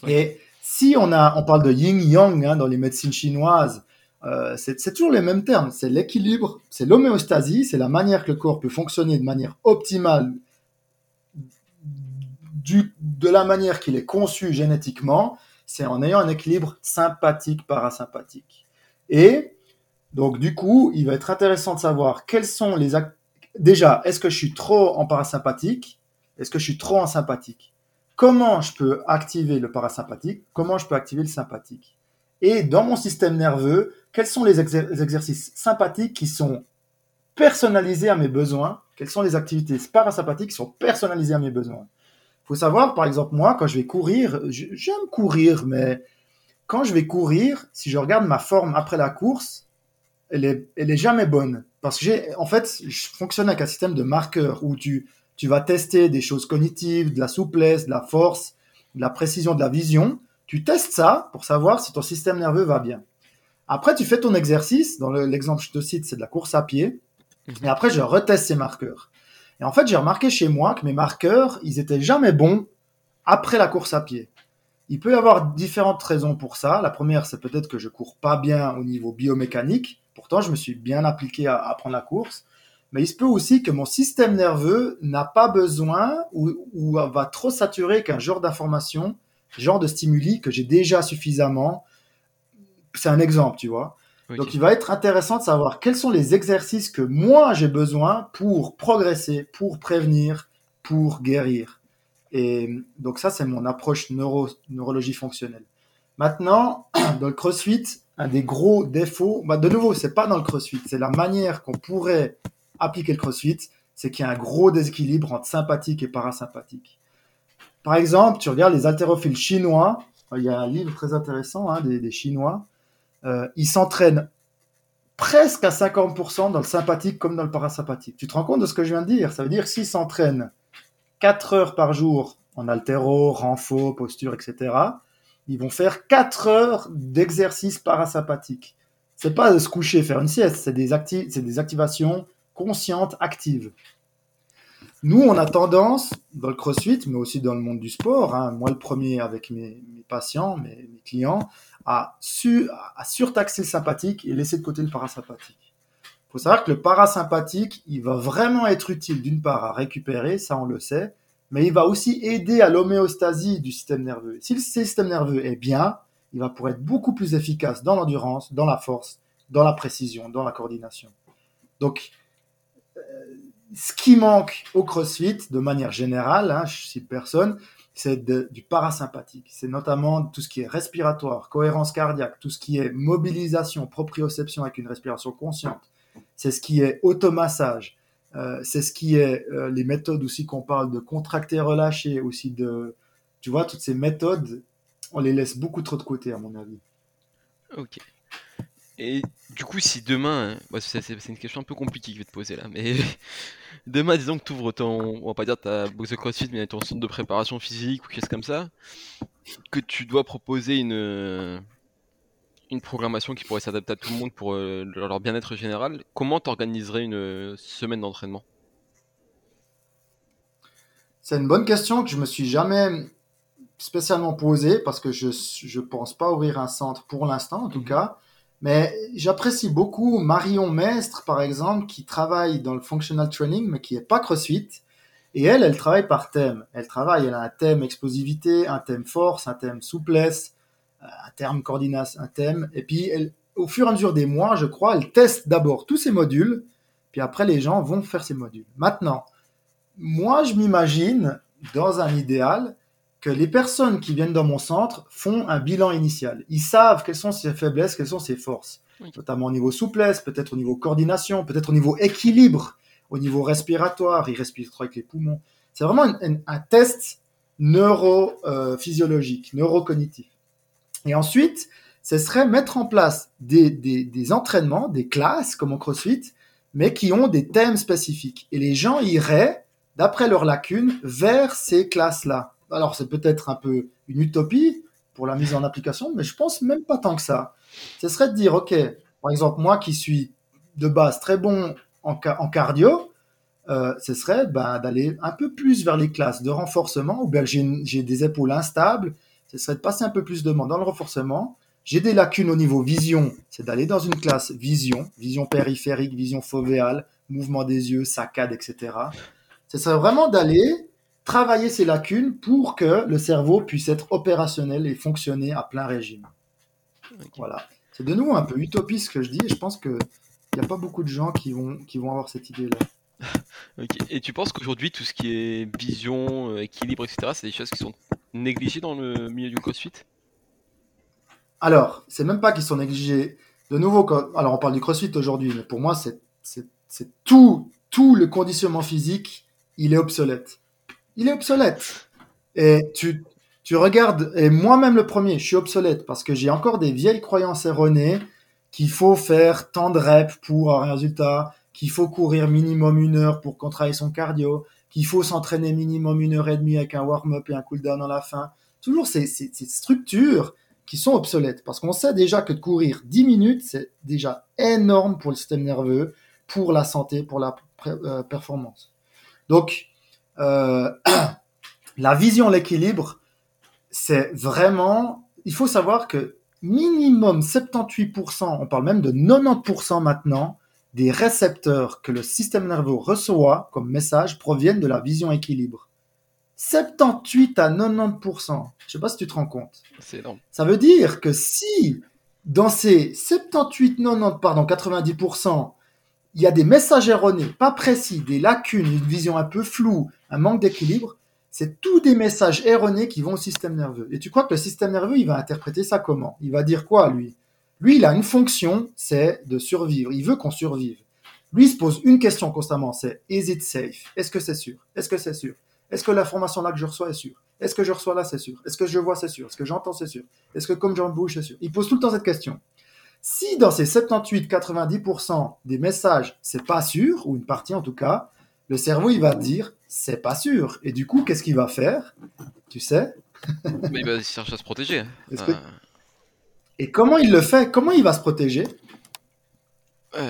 Et si on a, on parle de yin-yang hein, dans les médecines chinoises, euh, c'est toujours les mêmes termes. C'est l'équilibre, c'est l'homéostasie, c'est la manière que le corps peut fonctionner de manière optimale de la manière qu'il est conçu génétiquement, c'est en ayant un équilibre sympathique-parasympathique. Et donc, du coup, il va être intéressant de savoir quels sont les... Déjà, est-ce que je suis trop en parasympathique? Est-ce que je suis trop en sympathique? Comment je peux activer le parasympathique? Comment je peux activer le sympathique? Et dans mon système nerveux, quels sont les les exercices sympathiques qui sont personnalisés à mes besoins? Quelles sont les activités parasympathiques qui sont personnalisées à mes besoins? Faut savoir, par exemple, moi, quand je vais courir, j'aime courir, mais quand je vais courir, si je regarde ma forme après la course, elle est, elle est jamais bonne. Parce que j'ai, en fait, je fonctionne avec un système de marqueurs où tu, tu vas tester des choses cognitives, de la souplesse, de la force, de la précision, de la vision. Tu testes ça pour savoir si ton système nerveux va bien. Après, tu fais ton exercice. Dans le- l'exemple que je te cite, c'est de la course à pied. Mhm. Et après, je reteste ces marqueurs. Et en fait, j'ai remarqué chez moi que mes marqueurs, ils étaient jamais bons après la course à pied. Il peut y avoir différentes raisons pour ça. La première, c'est peut-être que je cours pas bien au niveau biomécanique. Pourtant, je me suis bien appliqué à, à prendre la course. Mais il se peut aussi que mon système nerveux n'a pas besoin ou, ou va trop saturer qu'un genre d'information, genre de stimuli que j'ai déjà suffisamment. C'est un exemple, tu vois. Donc, il va être intéressant de savoir quels sont les exercices que moi j'ai besoin pour progresser, pour prévenir, pour guérir. Et donc, ça, c'est mon approche neuro, neurologie fonctionnelle. Maintenant, (clears throat) dans le crossfit, un des gros défauts, bah, de nouveau, c'est pas dans le crossfit, c'est la manière qu'on pourrait appliquer le crossfit, c'est qu'il y a un gros déséquilibre entre sympathique et parasympathique. Par exemple, tu regardes les haltérophiles chinois, il y a un livre très intéressant hein, des Chinois, euh, ils s'entraînent presque à 50% dans le sympathique comme dans le parasympathique. Tu te rends compte de ce que je viens de dire? Ça veut dire que s'ils s'entraînent 4 heures par jour en haltéro, renfo, posture, etc., ils vont faire 4 heures d'exercice parasympathique. C'est pas de se coucher faire une sieste, c'est des, acti- des activations conscientes, actives. Nous, on a tendance, dans le crossfit, mais aussi dans le monde du sport, hein, moi le premier avec mes, patients, mes clients, à, su, à surtaxer le sympathique et laisser de côté le parasympathique. Il faut savoir que le parasympathique, il va vraiment être utile d'une part à récupérer, ça on le sait, mais il va aussi aider à l'homéostasie du système nerveux. Si le système nerveux est bien, il va pouvoir être beaucoup plus efficace dans l'endurance, dans la force, dans la précision, dans la coordination. Donc, euh, ce qui manque au CrossFit, de manière générale, hein, je cite personne, c'est du parasympathique. C'est notamment tout ce qui est respiratoire, cohérence cardiaque, tout ce qui est mobilisation, proprioception avec une respiration consciente. C'est ce qui est automassage. Euh, c'est ce qui est euh, les méthodes aussi qu'on parle de contracter, relâcher, aussi de, tu vois, toutes ces méthodes, on les laisse beaucoup trop de côté à mon avis. Ok. Et du coup, si demain, hein, c'est une question un peu compliquée que je vais te poser là, mais (laughs) demain, disons que tu ouvres ton, on va pas dire ta box de CrossFit, mais ton centre de préparation physique ou quelque chose comme ça, que tu dois proposer une, une programmation qui pourrait s'adapter à tout le monde pour euh, leur bien-être général, comment t'organiserais une euh, semaine d'entraînement? C'est une bonne question que je me suis jamais spécialement posée parce que je je pense pas ouvrir un centre pour l'instant en tout Mhm. cas. Mais j'apprécie beaucoup Marion Mestre par exemple qui travaille dans le functional training mais qui est pas CrossFit. Et elle, elle travaille par thème. Elle travaille, elle a un thème explosivité, un thème force, un thème souplesse, un thème coordination, un thème. Et puis au fur et à mesure des mois, je crois, elle teste d'abord tous ces modules, puis après les gens vont faire ces modules. Maintenant, moi, je m'imagine, dans un idéal, que les personnes qui viennent dans mon centre font un bilan initial. Ils savent quelles sont ses faiblesses, quelles sont ses forces, notamment au niveau souplesse, peut-être au niveau coordination, peut-être au niveau équilibre, au niveau respiratoire, ils respirent trop avec les poumons. C'est vraiment un, un- un test neurophysiologique, neurocognitif. Et ensuite, ce serait mettre en place des, des, des entraînements, des classes comme au CrossFit, mais qui ont des thèmes spécifiques. Et les gens iraient, d'après leurs lacunes, vers ces classes-là. Alors, c'est peut-être un peu une utopie pour la mise en application, mais je pense même pas tant que ça. Ce serait de dire, OK, par exemple, moi qui suis de base très bon en, ca- en cardio, euh, ce serait ben, d'aller un peu plus vers les classes de renforcement, ou bien j'ai des épaules instables, ce serait de passer un peu plus de temps dans le renforcement. J'ai des lacunes au niveau vision, c'est d'aller dans une classe vision, vision périphérique, vision fovéale, mouvement des yeux, saccade, etc. Ce serait vraiment d'aller travailler ces lacunes pour que le cerveau puisse être opérationnel et fonctionner à plein régime. Voilà. C'est de nouveau un peu utopiste ce que je dis et je pense qu'il n'y a pas beaucoup de gens qui vont, qui vont avoir cette idée-là. (laughs) Et tu penses qu'aujourd'hui, tout ce qui est vision, euh, équilibre, etc., c'est des choses qui sont négligées dans le milieu du CrossFit? Alors, c'est même pas qu'ils sont négligés. De nouveau, quand- alors on parle du CrossFit aujourd'hui, mais pour moi, c'est tout, tout le conditionnement physique, il est obsolète. Il est obsolète. Et tu, tu regardes, et moi-même le premier, je suis obsolète parce que j'ai encore des vieilles croyances erronées qu'il faut faire tant de reps pour un résultat, qu'il faut courir minimum une heure pour contrailler son cardio, qu'il faut s'entraîner minimum une heure et demie avec un warm-up et un cool-down à la fin. Toujours ces, ces, ces structures qui sont obsolètes parce qu'on sait déjà que de courir 10 minutes, c'est déjà énorme pour le système nerveux, pour la santé, pour la euh, performance. Donc, euh, (clears throat) la vision, l'équilibre, c'est vraiment, il faut savoir que minimum 78%, on parle même de 90% maintenant, des récepteurs que le système nerveux reçoit comme message proviennent de la vision équilibre. 78 à 90%. Je sais pas si tu te rends compte. C'est énorme. Ça veut dire que si dans ces 78, 90, pardon, 90%, il y a des messages erronés, pas précis, des lacunes, une vision un peu floue, un manque d'équilibre, c'est tous des messages erronés qui vont au système nerveux. Et tu crois que le système nerveux, il va interpréter ça comment? Il va dire quoi, lui? Lui, il a une fonction, c'est de survivre. Il veut qu'on survive. Lui, il se pose une question constamment, c'est Is it safe? Est-ce que c'est sûr? Est-ce que c'est sûr? Est-ce que l'information là que je reçois est sûre? Est-ce que je reçois là, c'est sûr? Est-ce que je vois, c'est sûr? Est-ce que j'entends, c'est sûr? Est-ce que comme j'en bouge, c'est sûr? Il pose tout le temps cette question. Si dans ces 78-90% des messages, c'est pas sûr, ou une partie en tout cas, le cerveau, il va dire, c'est pas sûr. Et du coup, qu'est-ce qu'il va faire Tu sais? Mais il va chercher à se protéger. hein. Euh, Et comment il le fait? Comment il va se protéger? (laughs)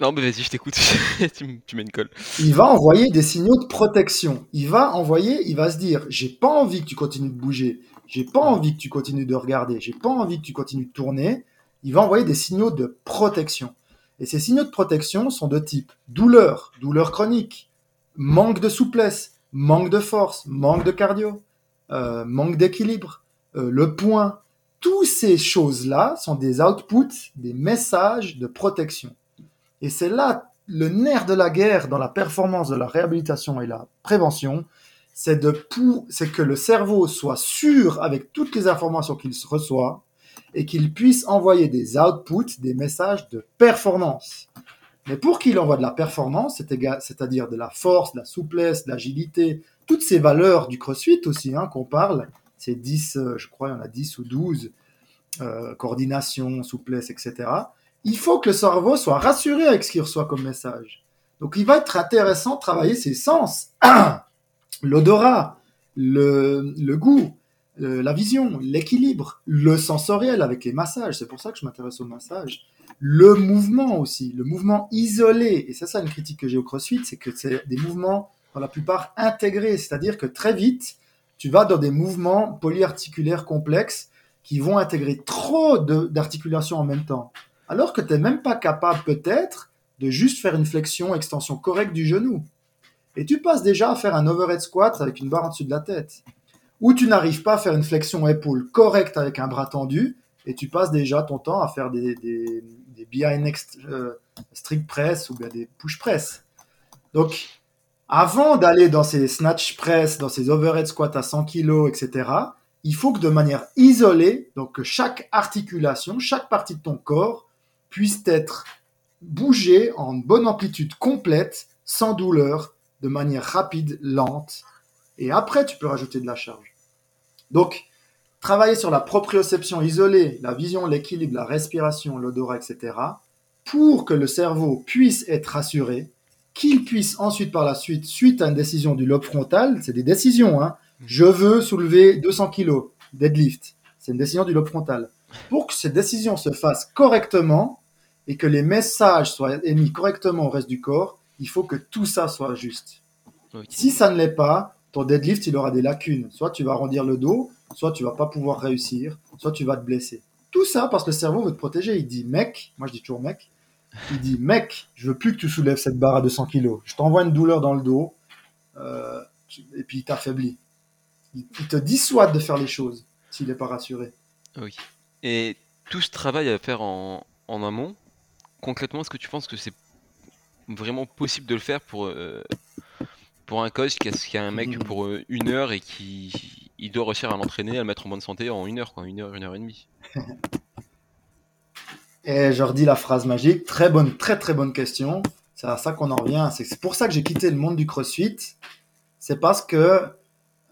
Non, mais vas-y, je t'écoute. (laughs) tu mets une colle. Il va envoyer des signaux de protection. Il va envoyer, il va se dire, j'ai pas envie que tu continues de bouger, j'ai pas envie que tu continues de regarder, j'ai pas envie que tu continues de tourner. Il va envoyer des signaux de protection. Et ces signaux de protection sont de type douleur, douleur chronique, manque de souplesse, manque de force, manque de cardio, euh, manque d'équilibre, euh, le point. Toutes ces choses-là sont des outputs, des messages de protection. Et c'est là le nerf de la guerre dans la performance de la réhabilitation et la prévention, c'est que le cerveau soit sûr avec toutes les informations qu'il reçoit et qu'il puisse envoyer des outputs, des messages de performance. Mais pour qu'il envoie de la performance, c'est-à-dire de la force, de la souplesse, de l'agilité, toutes ces valeurs du crossfit aussi hein, qu'on parle, c'est 10, euh, je crois, il y en a 10 ou 12, euh, coordination, souplesse, etc. Il faut que le cerveau soit rassuré avec ce qu'il reçoit comme message. Donc il va être intéressant de travailler ses sens. (clears throat) L'odorat, le goût, euh, la vision, l'équilibre, le sensoriel avec les massages. C'est pour ça que je m'intéresse au massage. Le mouvement aussi, le mouvement isolé. Et c'est ça une critique que j'ai au CrossFit, c'est que c'est des mouvements pour la plupart intégrés. C'est-à-dire que très vite, tu vas dans des mouvements polyarticulaires complexes qui vont intégrer trop d'articulations en même temps. Alors que tu n'es même pas capable peut-être de juste faire une flexion, extension correcte du genou. Et tu passes déjà à faire un overhead squat avec une barre en dessus de la tête. Ou tu n'arrives pas à faire une flexion épaule correcte avec un bras tendu, et tu passes déjà ton temps à faire des, des, des behind next, euh, strict press ou bien des push press. Donc, avant d'aller dans ces snatch press, dans ces overhead squats à 100 kg, etc., il faut que de manière isolée, donc que chaque articulation, chaque partie de ton corps puisse être bougée en bonne amplitude complète, sans douleur, de manière rapide, lente. Et après, tu peux rajouter de la charge. Donc, travailler sur la proprioception isolée, la vision, l'équilibre, la respiration, l'odorat, etc., pour que le cerveau puisse être rassuré, qu'il puisse ensuite, par la suite, suite à une décision du lobe frontal, c'est des décisions, hein, je veux soulever 200 kg, deadlift, c'est une décision du lobe frontal. Pour que cette décision se fasse correctement et que les messages soient émis correctement au reste du corps, il faut que tout ça soit juste. Si ça ne l'est pas, ton deadlift, il aura des lacunes. Soit tu vas arrondir le dos, soit tu vas pas pouvoir réussir, soit tu vas te blesser. Tout ça parce que le cerveau veut te protéger. Il dit, mec, moi je dis toujours mec, il dit, mec, je veux plus que tu soulèves cette barre à 200 kg. Je t'envoie une douleur dans le dos, euh, et puis il t'affaiblit. Il, te dissuade de faire les choses s'il n'est pas rassuré. Oui. Et tout ce travail à faire en, en amont, concrètement, est-ce que tu penses que c'est vraiment possible de le faire pour, euh, pour un coach qui a, qui a un mec Mhm. pour euh, une heure et qui il doit réussir à l'entraîner, à le mettre en bonne santé en une heure, quoi, une heure, une heure et demie. (laughs) Et je redis la phrase magique. Très bonne, très très bonne question. C'est à ça qu'on en revient. C'est pour ça que j'ai quitté le monde du CrossFit. C'est parce que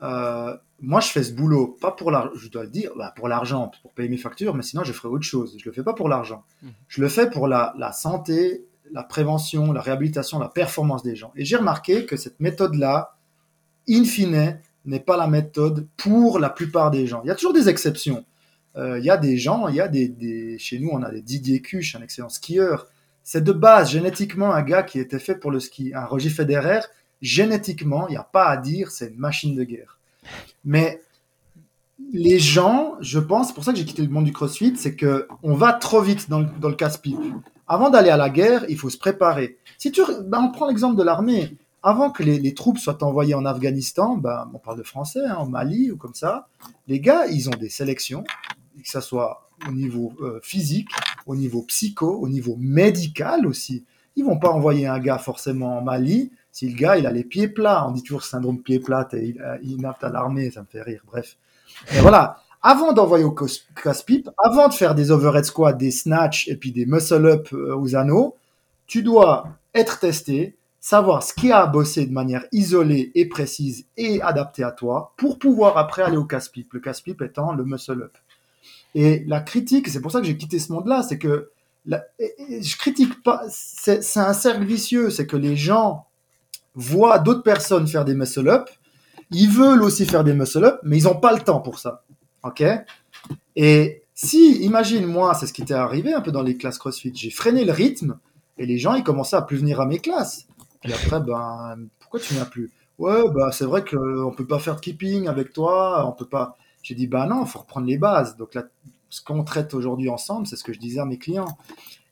euh, moi je fais ce boulot pas pour l'argent. Je dois le dire, bah, pour l'argent, pour payer mes factures, mais sinon je ferais autre chose. Je le fais pas pour l'argent. Mhm. Je le fais pour la, la santé, la prévention, la réhabilitation, la performance des gens. Et j'ai remarqué que cette méthode-là, in fine, n'est pas la méthode pour la plupart des gens. Il y a toujours des exceptions. Euh, Il y a des gens, il y a des, chez nous, on a des Didier Cuche, un excellent skieur. c'est de base génétiquement un gars qui était fait pour le ski. Un Roger Federer, génétiquement, il n'y a pas à dire, c'est une machine de guerre. Mais les gens, je pense, c'est pour ça que j'ai quitté le monde du crossfit, c'est que on va trop vite dans le, dans le casse-pipe. Avant d'aller à la guerre, il faut se préparer. Si tu, ben, on prend l'exemple de l'armée. Avant que les, les, troupes soient envoyées en Afghanistan, ben, on parle de français, hein, en Mali ou comme ça, les gars, ils ont des sélections, que ce soit au niveau euh, physique, au niveau psycho, au niveau médical aussi. Ils vont pas envoyer un gars forcément en Mali si le gars il a les pieds plats. On dit toujours syndrome pieds plats et il, inapte à l'armée, ça me fait rire. Bref. Mais voilà, avant d'envoyer au casse-pipe, avant de faire des overhead squats, des snatch et puis des muscle-up euh, aux anneaux, tu dois être testé, savoir ce qui a à bosser de manière isolée et précise et adaptée à toi pour pouvoir après aller au casse-pipe. Le casse-pipe étant le muscle-up. Et la critique, c'est pour ça que j'ai quitté ce monde-là, c'est que la, je critique pas, c'est un cercle vicieux, c'est que les gens voient d'autres personnes faire des muscle-up, ils veulent aussi faire des muscle-up, mais ils n'ont pas le temps pour ça. Ok Et si, imagine, moi, c'est ce qui t'est arrivé un peu dans les classes CrossFit, j'ai freiné le rythme et les gens, ils commençaient à plus venir à mes classes. Puis après, ben, pourquoi tu viens plus? Ouais, bah, c'est vrai qu'on peut pas faire de keeping avec toi, on peut pas. J'ai dit, bah non, faut reprendre les bases. Donc là, ce qu'on traite aujourd'hui ensemble, c'est ce que je disais à mes clients.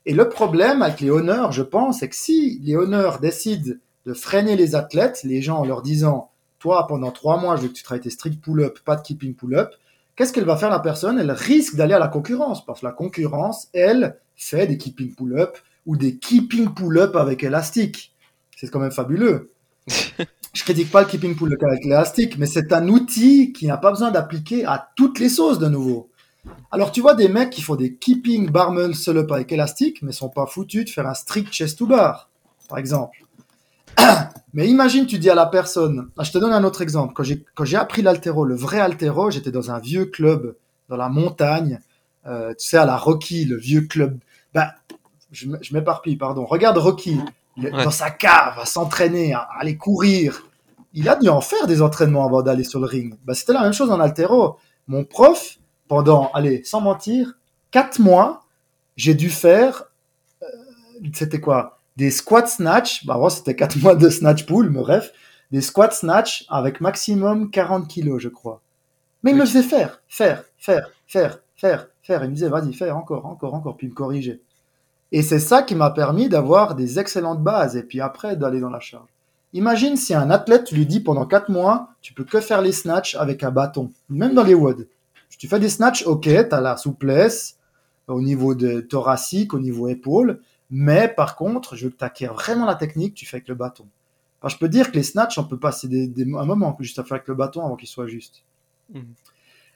Et le problème avec les honneurs, je pense, c'est que si les honneurs décident de freiner les athlètes, les gens en leur disant, toi, pendant trois mois, je veux que tu travailles tes strict pull-up, pas de keeping pull-up, qu'est-ce qu'elle va faire la personne? Elle risque d'aller à la concurrence, parce que la concurrence, elle, fait des keeping pull-up ou des keeping pull-up avec élastique. C'est quand même fabuleux. (laughs) je critique pas le keeping pull-up avec l'élastique, mais c'est un outil qui n'a pas besoin d'appliquer à toutes les sauces de nouveau. Alors tu vois des mecs qui font des keeping bar muscle up avec élastique, mais sont pas foutus de faire un strict chest to bar, par exemple. (coughs) mais imagine, tu dis à la personne, ah, je te donne un autre exemple. Quand j'ai, appris l'altéro, le vrai altéro, j'étais dans un vieux club dans la montagne, euh, tu sais, à la Rocky, le vieux club. Ben, je, m'éparpille, pardon. Regarde Rocky, dans sa cave, à s'entraîner, à, aller courir. Il a dû en faire des entraînements avant d'aller sur le ring. Ben, c'était la même chose en altéro. Mon prof, pendant, allez, sans mentir, quatre mois, j'ai dû faire, euh, c'était quoi? Des squat snatch, bah avant c'était quatre (laughs) mois de snatch pull, mais bref, des squat snatch avec maximum 40 kilos, je crois. Mais il me faisait faire, faire, faire, faire, faire, faire. Il me disait, vas-y, fais encore, encore, encore, puis il me corrigeait. Et c'est ça qui m'a permis d'avoir des excellentes bases et puis après d'aller dans la charge. Imagine si un athlète lui dit pendant quatre mois, tu peux que faire les snatchs avec un bâton, même dans les WOD. Tu fais des snatchs, ok, tu as la souplesse au niveau de thoracique, au niveau épaule, mais par contre, je veux que tu acquières vraiment la technique, tu fais avec le bâton. Enfin, je peux dire que les snatchs, on peut passer des, un moment juste à faire avec le bâton avant qu'il soit juste. Mhm.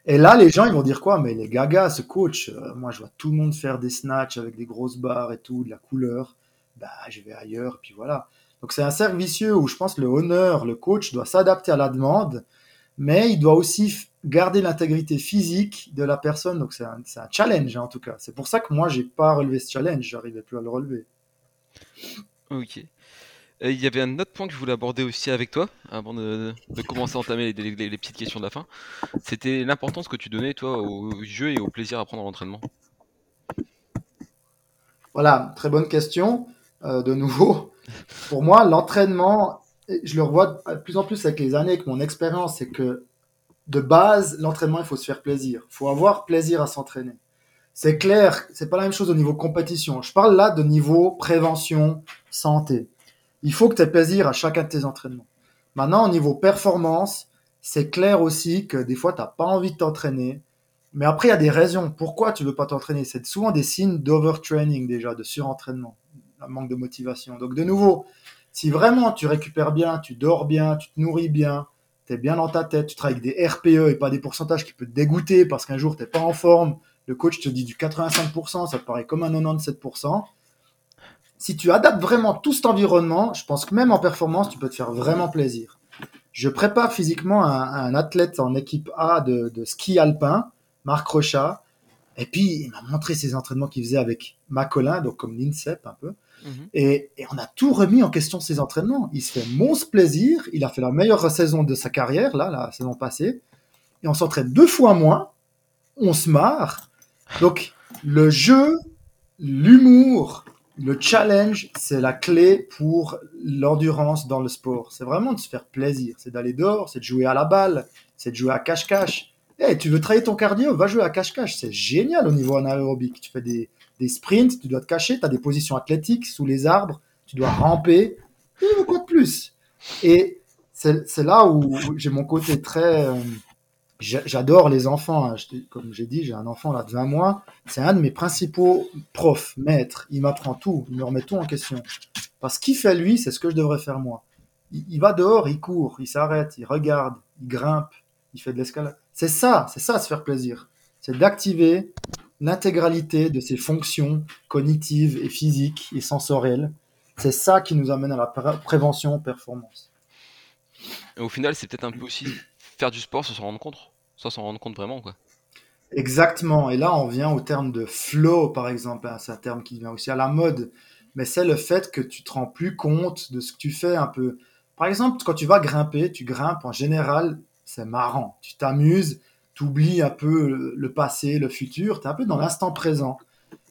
Et là, les gens, ils vont dire quoi? Mais les gagas, ce coach, euh, moi, je vois tout le monde faire des snatchs avec des grosses barres et tout, de la couleur. Bah, je vais ailleurs, puis voilà. Donc, c'est un cercle vicieux où je pense que le honneur, le coach doit s'adapter à la demande, mais il doit aussi garder l'intégrité physique de la personne. Donc c'est un, un, challenge hein, en tout cas. C'est pour ça que moi j'ai pas relevé ce challenge, j'arrivais plus à le relever. Ok. Il y avait un autre point que je voulais aborder aussi avec toi, avant de, commencer à entamer les, les, petites questions de la fin. C'était l'importance que tu donnais, toi, au jeu et au plaisir à prendre l'entraînement. Voilà, très bonne question. Euh, de nouveau, pour moi, l'entraînement, je le revois de plus en plus avec les années, avec mon expérience, c'est que de base, l'entraînement, il faut se faire plaisir. Il faut avoir plaisir à s'entraîner. C'est clair, c'est pas la même chose au niveau compétition. Je parle là de niveau prévention, santé. Il faut que tu aies plaisir à chacun de tes entraînements. Maintenant, au niveau performance, c'est clair aussi que des fois, tu n'as pas envie de t'entraîner. Mais après, il y a des raisons. Pourquoi tu veux pas t'entraîner? C'est souvent des signes d'overtraining déjà, de surentraînement, un manque de motivation. Donc, de nouveau, si vraiment tu récupères bien, tu dors bien, tu te nourris bien, tu bien dans ta tête, tu travailles avec des RPE et pas des pourcentages qui peuvent te dégoûter parce qu'un jour tu n'es pas en forme, le coach te dit du 85%, ça te paraît comme un 97%. Si tu adaptes vraiment tout cet environnement, je pense que même en performance, tu peux te faire vraiment plaisir. Je prépare physiquement un, athlète en équipe A de, ski alpin, Marc Rochat, et puis il m'a montré ses entraînements qu'il faisait avec Macolin, donc comme l'INSEP un peu. Mhm. Et, on a tout remis en question ses entraînements. Il se fait monstre plaisir. Il a fait la meilleure saison de sa carrière, là, la saison passée. Et on s'entraîne deux fois moins. On se marre. Donc, le jeu, l'humour, le challenge, c'est la clé pour l'endurance dans le sport. C'est vraiment de se faire plaisir. C'est d'aller dehors, c'est de jouer à la balle, c'est de jouer à cache-cache. Eh, tu veux travailler ton cardio, va jouer à cache-cache. C'est génial au niveau anaérobique. Tu fais des, des sprints, tu dois te cacher, tu as des positions athlétiques sous les arbres, tu dois ramper. Et quoi de plus Et c'est là où j'ai mon côté très... euh, j'a- J'adore les enfants. hein. Comme j'ai dit, j'ai un enfant là de 20 mois. C'est un de mes principaux profs, maîtres. Il m'apprend tout. Il me remet tout en question. Parce qu'il fait lui, c'est ce que je devrais faire moi. Il, il va dehors, il court, il s'arrête, il regarde, il grimpe, il fait de l'escalade. C'est ça, c'est ça se faire plaisir. C'est d'activer l'intégralité de ses fonctions cognitives et physiques et sensorielles. C'est ça qui nous amène à la pré- prévention performance. Et au final, c'est peut-être un peu aussi faire du sport sans s'en rendre compte. Sans s'en rendre compte vraiment, quoi. Exactement. Et là, on vient au terme de flow, par exemple. hein. C'est un terme qui vient aussi à la mode. Mais c'est le fait que tu te rends plus compte de ce que tu fais un peu. Par exemple, quand tu vas grimper, tu grimpes en général, c'est marrant. Tu t'amuses, tu oublies un peu le- passé, le futur. Tu es un peu dans l'instant présent.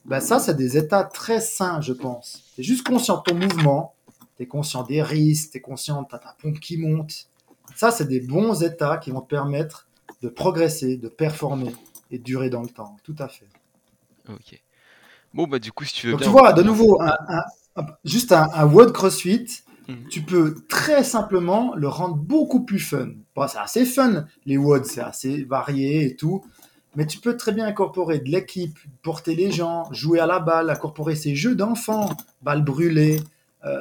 Ben ça, c'est des états très sains, je pense. Tu es juste conscient de ton mouvement. Tu es conscient des risques. Tu es conscient de ta ta pompe qui monte. Ça, c'est des bons états qui vont te permettre de progresser, de performer et durer dans le temps. Tout à fait. Ok. Bon, bah, du coup, si tu veux Donc bien. tu vois, de nouveau, un- un- un- juste un, un WOD CrossFit, Mhm. tu peux très simplement le rendre beaucoup plus fun. Bon, c'est assez fun, les WOD, c'est assez varié et tout. Mais tu peux très bien incorporer de l'équipe, porter les gens, jouer à la balle, incorporer ces jeux d'enfants, balles brûlées. Euh,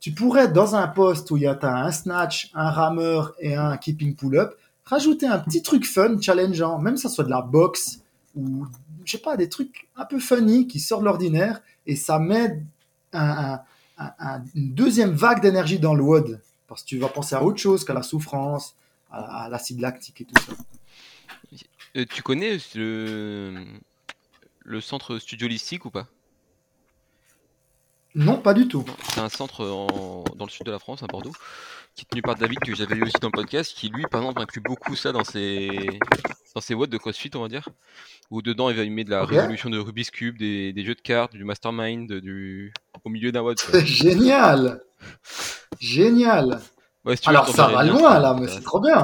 tu, pourrais, dans un poste où il y a t'as un snatch, un rameur et un keeping pull-up, rajouter un petit truc fun, challengeant, même si ça soit de la boxe ou, je sais pas, des trucs un peu funny qui sortent de l'ordinaire et ça met un- un- un- une deuxième vague d'énergie dans le WOD. Parce que tu vas penser à autre chose qu'à la souffrance, à, à l'acide lactique et tout ça. Euh, tu connais le... le centre studio holistique ou pas? Non, pas du tout. C'est un centre en- dans le sud de la France, à Bordeaux, qui est tenu par David, que j'avais eu aussi dans le podcast, qui lui, par exemple, inclut beaucoup ça dans ses, dans ses watts de CrossFit, on va dire. Où dedans, il va y mettre de la Ok. résolution de Rubik's Cube, des, des jeux de cartes, du mastermind, du... au milieu d'un quoi. Génial Génial Ouais, si Alors ça va loin là, ça mais c'est trop bien.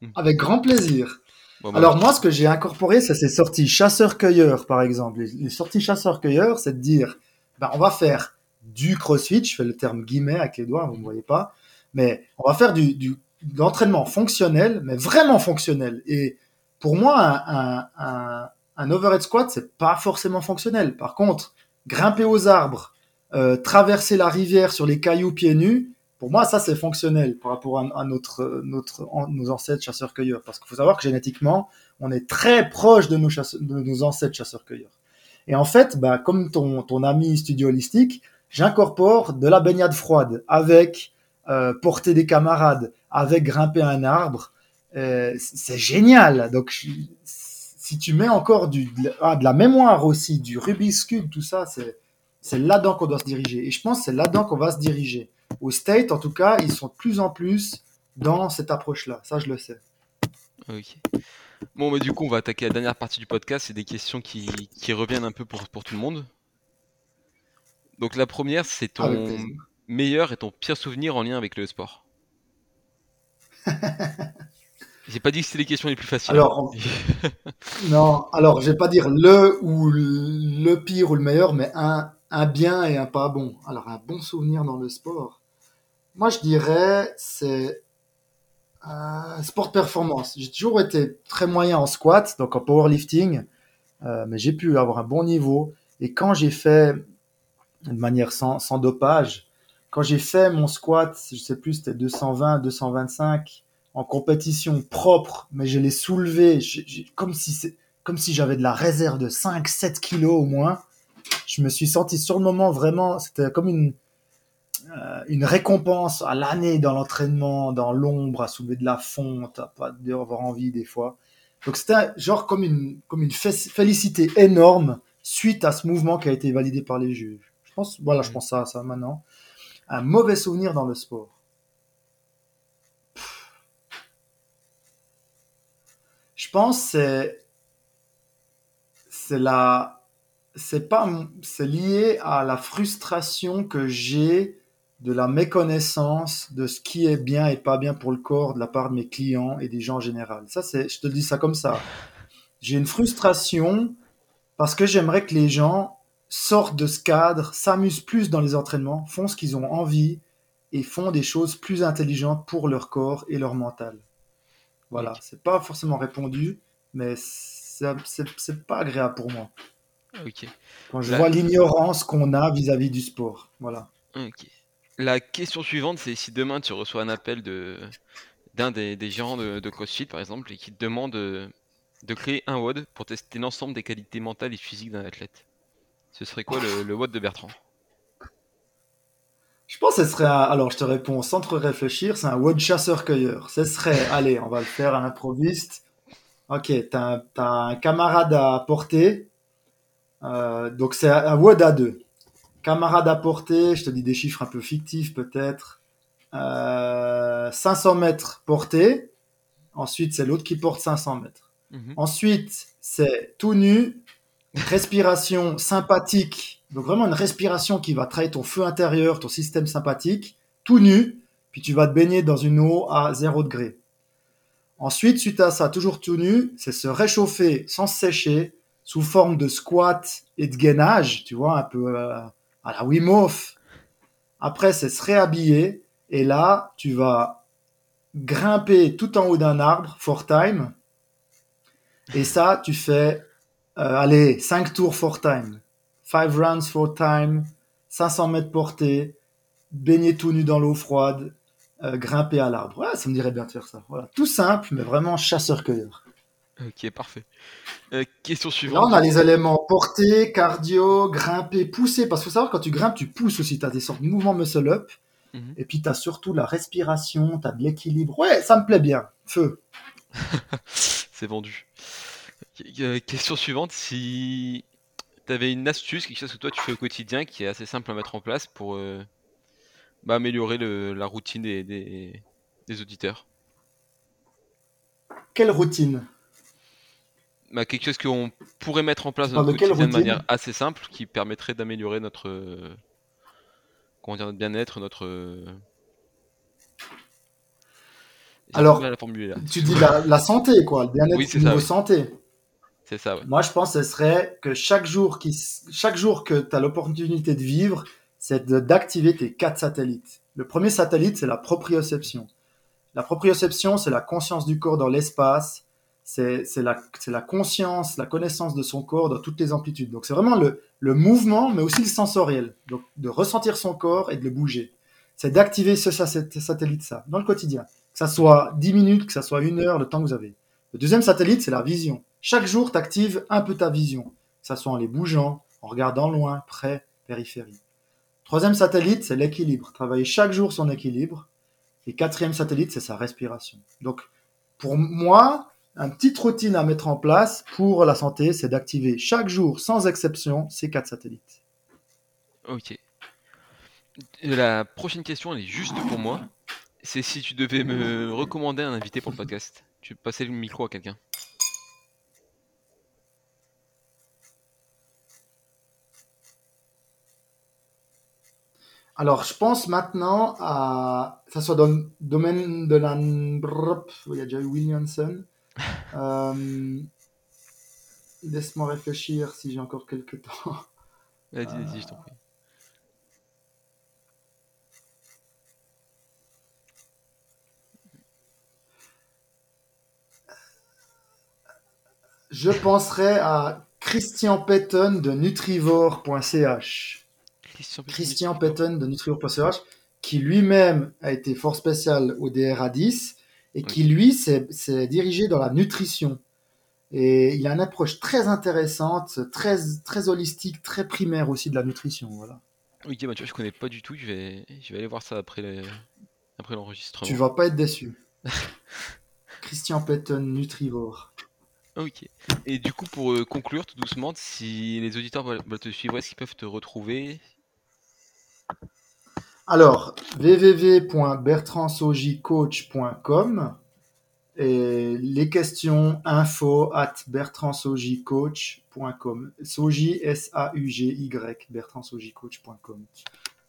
Mm. Avec grand plaisir. Bon, bah, Alors moi, ce que j'ai incorporé, c'est ces sorties chasseurs-cueilleurs, par exemple. Les, les sorties chasseurs-cueilleurs, c'est de dire, ben, on va faire du crossfit, je fais le terme guillemets avec les doigts, vous ne voyez pas, mais on va faire du, du de l'entraînement fonctionnel, mais vraiment fonctionnel. Et pour moi, un, un, un, un overhead squat, c'est pas forcément fonctionnel. Par contre, grimper aux arbres, euh, traverser la rivière sur les cailloux pieds nus, pour moi, ça c'est fonctionnel par rapport à, à notre, notre, nos ancêtres chasseurs-cueilleurs. Parce qu'il faut savoir que génétiquement, on est très proche de nos, chasse- de nos ancêtres chasseurs-cueilleurs. Et en fait, bah, comme ton, ton ami studio holistique, j'incorpore de la baignade froide avec euh, porter des camarades, avec grimper un arbre. Euh, c'est génial. Donc, si tu mets encore du, de, la, ah, de la mémoire aussi, du Rubik's Cube, tout ça, c'est là-dedans qu'on doit se diriger. Et je pense que c'est là-dedans qu'on va se diriger. Au State, en tout cas, ils sont de plus en plus dans cette approche-là. Ça, je le sais. Ok. Bon, bah, du coup, on va attaquer la dernière partie du podcast. C'est des questions qui, qui reviennent un peu pour, pour tout le monde. Donc, la première, c'est ton plaisir. Meilleur et ton pire souvenir en lien avec le sport. (laughs) J'ai pas dit que c'était les questions les plus faciles. Alors, (laughs) Non, alors je vais pas dire le ou le pire ou le meilleur, mais un, un bien et un pas bon. Alors un bon souvenir dans le sport. Moi je dirais c'est un sport performance. J'ai toujours été très moyen en squat, donc en powerlifting, euh, mais j'ai pu avoir un bon niveau. Et quand j'ai fait de manière sans, sans dopage, quand j'ai fait mon squat, je sais plus, c'était 220, 225 en compétition propre, mais je l'ai soulevé comme si c'est comme si j'avais de la réserve de 5 7 kilos au moins. Je me suis senti sur le moment vraiment, c'était comme une euh, une récompense à l'année dans l'entraînement, dans l'ombre, à soulever de la fonte, à pas avoir envie des fois. Donc c'était genre comme une comme une fé- félicité énorme suite à ce mouvement qui a été validé par les juges. Je pense voilà, je pense à ça maintenant. Un mauvais souvenir dans le sport. Je pense que c'est c'est la c'est pas, c'est lié à la frustration que j'ai de la méconnaissance de ce qui est bien et pas bien pour le corps de la part de mes clients et des gens en général. Ça, c'est, je te dis ça comme ça. J'ai une frustration parce que j'aimerais que les gens sortent de ce cadre, s'amusent plus dans les entraînements, font ce qu'ils ont envie et font des choses plus intelligentes pour leur corps et leur mental. Voilà, c'est pas forcément répondu, mais c'est pas agréable pour moi Ok. quand je vois l'ignorance qu'on a vis-à-vis du sport. Voilà. Ok. La question suivante, c'est si demain tu reçois un appel de d'un des, des gérants de, de CrossFit, par exemple, et qui te demande de créer un WOD pour tester l'ensemble des qualités mentales et physiques d'un athlète. Ce serait quoi le, le WOD de Bertrand? Je pense que ce serait un... Alors, je te réponds sans trop réfléchir, c'est un WOD chasseur-cueilleur. Ce serait, allez, on va le faire à l'improviste. Ok, t'as un, t'as un camarade à porter. Euh, donc, c'est un WOD à deux. Camarade à porter, je te dis des chiffres un peu fictifs peut-être. Euh, 500 mètres portés. Ensuite, c'est l'autre qui porte 500 mètres. Mhm. Ensuite, c'est tout nu, respiration sympathique. Donc vraiment une respiration qui va travailler ton feu intérieur, ton système sympathique, tout nu. Puis tu vas te baigner dans une eau à 0 degré. Ensuite, suite à ça, toujours tout nu, c'est se réchauffer sans se sécher sous forme de squat et de gainage, tu vois, un peu euh, à la Wim Hof. Après, c'est se réhabiller. Et là, tu vas grimper tout en haut d'un arbre, for time. Et ça, tu fais, allez, 5 tours for time. 5 rounds for time, 500 mètres portée, baigner tout nu dans l'eau froide, euh, grimper à l'arbre. Ouais, ça me dirait bien de faire ça. Voilà. Tout simple, mais vraiment chasseur-cueilleur. Ok, parfait. Euh, question Là, suivante. on a les éléments portée, cardio, grimper, pousser. Parce qu'il faut savoir, quand tu grimpes, tu pousses aussi. Tu as des sortes de mouvements muscle-up. Mhm. Et puis, tu as surtout la respiration, tu as de l'équilibre. Ouais, ça me plaît bien. Feu. (laughs) C'est vendu. Euh, question suivante, si tu avais une astuce, quelque chose que toi tu fais au quotidien qui est assez simple à mettre en place pour euh, bah, améliorer le- la routine des, des- des auditeurs? Quelle routine? Bah, quelque chose qu'on pourrait mettre en place dans notre de quotidien de manière assez simple qui permettrait d'améliorer notre, euh, comment dire, notre bien-être, notre... euh, Alors, la formuler là. Tu dis la, la santé, quoi. Le bien-être niveau oui. santé. Moi, je pense que ce serait que chaque jour, que tu as l'opportunité de vivre, c'est d'activer tes quatre satellites. Le premier satellite, c'est la proprioception. La proprioception, c'est la conscience du corps dans l'espace. C'est la, conscience, la connaissance de son corps dans toutes les amplitudes. Donc, c'est vraiment le, mouvement, mais aussi le sensoriel. Donc, de ressentir son corps et de le bouger. C'est d'activer ce sa- cet satellite, ça, dans le quotidien. Que ça soit 10 minutes, que ça soit une heure, le temps que vous avez. Le deuxième satellite, c'est la vision. Chaque jour, tu actives un peu ta vision, ça soit en les bougeant, en regardant loin, près, périphérie. Troisième satellite, c'est l'équilibre. Travailler chaque jour son équilibre. Et quatrième satellite, c'est sa respiration. Donc, pour moi, une petite routine à mettre en place pour la santé, c'est d'activer chaque jour, sans exception, ces quatre satellites. Ok. La prochaine question, elle est juste pour moi. C'est si tu devais me recommander un invité pour le podcast. Tu passer le micro à quelqu'un? Alors, je pense maintenant à. Ça soit dans le domaine de la. Il y a déjà eu Williamson. (laughs) Euh, Laisse-moi réfléchir si j'ai encore quelques temps. Vas-y, vas-y, je t'en prie. Je penserais à Christian Petton de nutrivore.ch. Christian, Christian Petton de nutrivore.ch, qui lui-même a été fort spécial au DRA 10 et qui, lui, s'est dirigé dans la nutrition. Et il a une approche très intéressante, très, très holistique, très primaire aussi de la nutrition. Voilà. Ok, bah tu vois, je connais pas du tout. Je vais, je vais aller voir ça après après l'enregistrement. Tu vas pas être déçu. (laughs) Christian Petton, Nutrivore. Ok. Et du coup, pour euh, conclure tout doucement, si les auditeurs veulent te suivre, est-ce qu'ils peuvent te retrouver Alors, www.bertrandsojicoach.com Et les questions, info at bertrandsojcoach.com. Soji, S-A-U-G-Y, bertrandsojcoach.com.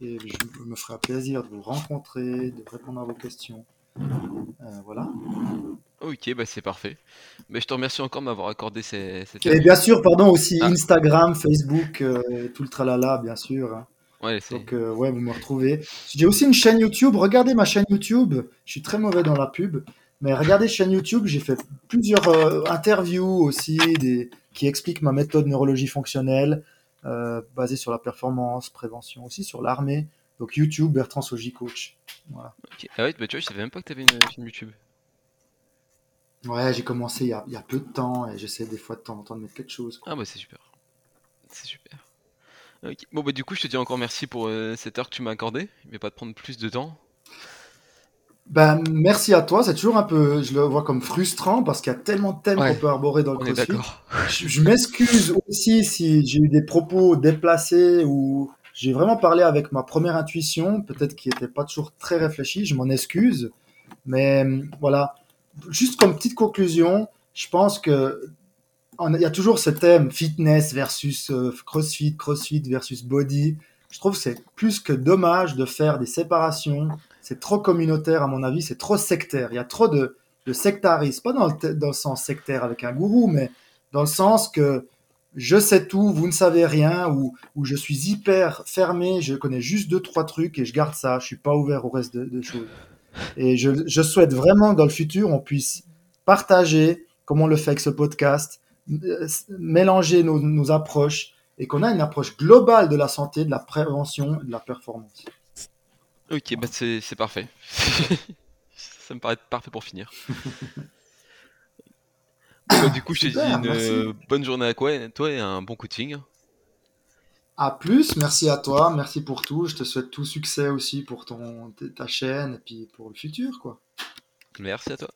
Et je me ferai plaisir de vous rencontrer, de répondre à vos questions. Euh, voilà. Ok, bah c'est parfait. Mais je te remercie encore de m'avoir accordé ces, cette Et bien sûr, pardon, aussi ah. Instagram, Facebook, euh, tout le tralala, bien sûr. Ouais, Donc, euh, ouais, vous me retrouvez. J'ai aussi une chaîne YouTube. Regardez ma chaîne YouTube. Je suis très mauvais dans la pub. Mais regardez chaîne YouTube. J'ai fait plusieurs euh, interviews aussi des... qui expliquent ma méthode neurologie fonctionnelle, basée sur la performance, prévention, aussi sur l'armée. Donc, YouTube, Bertrand Soji Coach. Voilà. Ah ouais, bah, tu vois, je savais même pas que tu avais une chaîne YouTube. Ouais, j'ai commencé il y, a, il y, a, peu de temps et j'essaie des fois de temps en temps de mettre quelque chose. Ah bah c'est super. C'est super. Bon bah du coup je te dis encore merci pour euh, cette heure que tu m'as accordé. Il ne va pas te prendre plus de temps. Ben, merci à toi, c'est toujours un peu, je le vois comme frustrant parce qu'il y a tellement de thèmes qu'on peut arborer dans le crossfit. Je, je m'excuse aussi si j'ai eu des propos déplacés ou j'ai vraiment parlé avec ma première intuition, peut-être qui n'était pas toujours très réfléchi, je m'en excuse. Mais voilà, juste comme petite conclusion, je pense que il y a toujours ce thème fitness versus euh, crossfit, crossfit versus body. Je trouve que c'est plus que dommage de faire des séparations. C'est trop communautaire, à mon avis, c'est trop sectaire. Il y a trop de, sectarisme, pas dans le, sens sectaire avec un gourou, mais dans le sens que je sais tout, vous ne savez rien, ou, je suis hyper fermé, je connais juste deux, trois trucs et je garde ça, je suis pas ouvert au reste de, de choses. Et je, je, souhaite vraiment dans le futur, on puisse partager, comme on le fait avec ce podcast, mélanger nos, nos approches et qu'on a une approche globale de la santé, de la prévention, de la performance. Ok, bah c'est parfait. (laughs) Ça me paraît parfait pour finir. Bah, du coup, je te dis une euh, bonne journée à toi, toi et un bon coaching. À plus, merci à toi, merci pour tout. Je te souhaite tout succès aussi pour ton, ta chaîne et puis pour le futur, quoi. Merci à toi.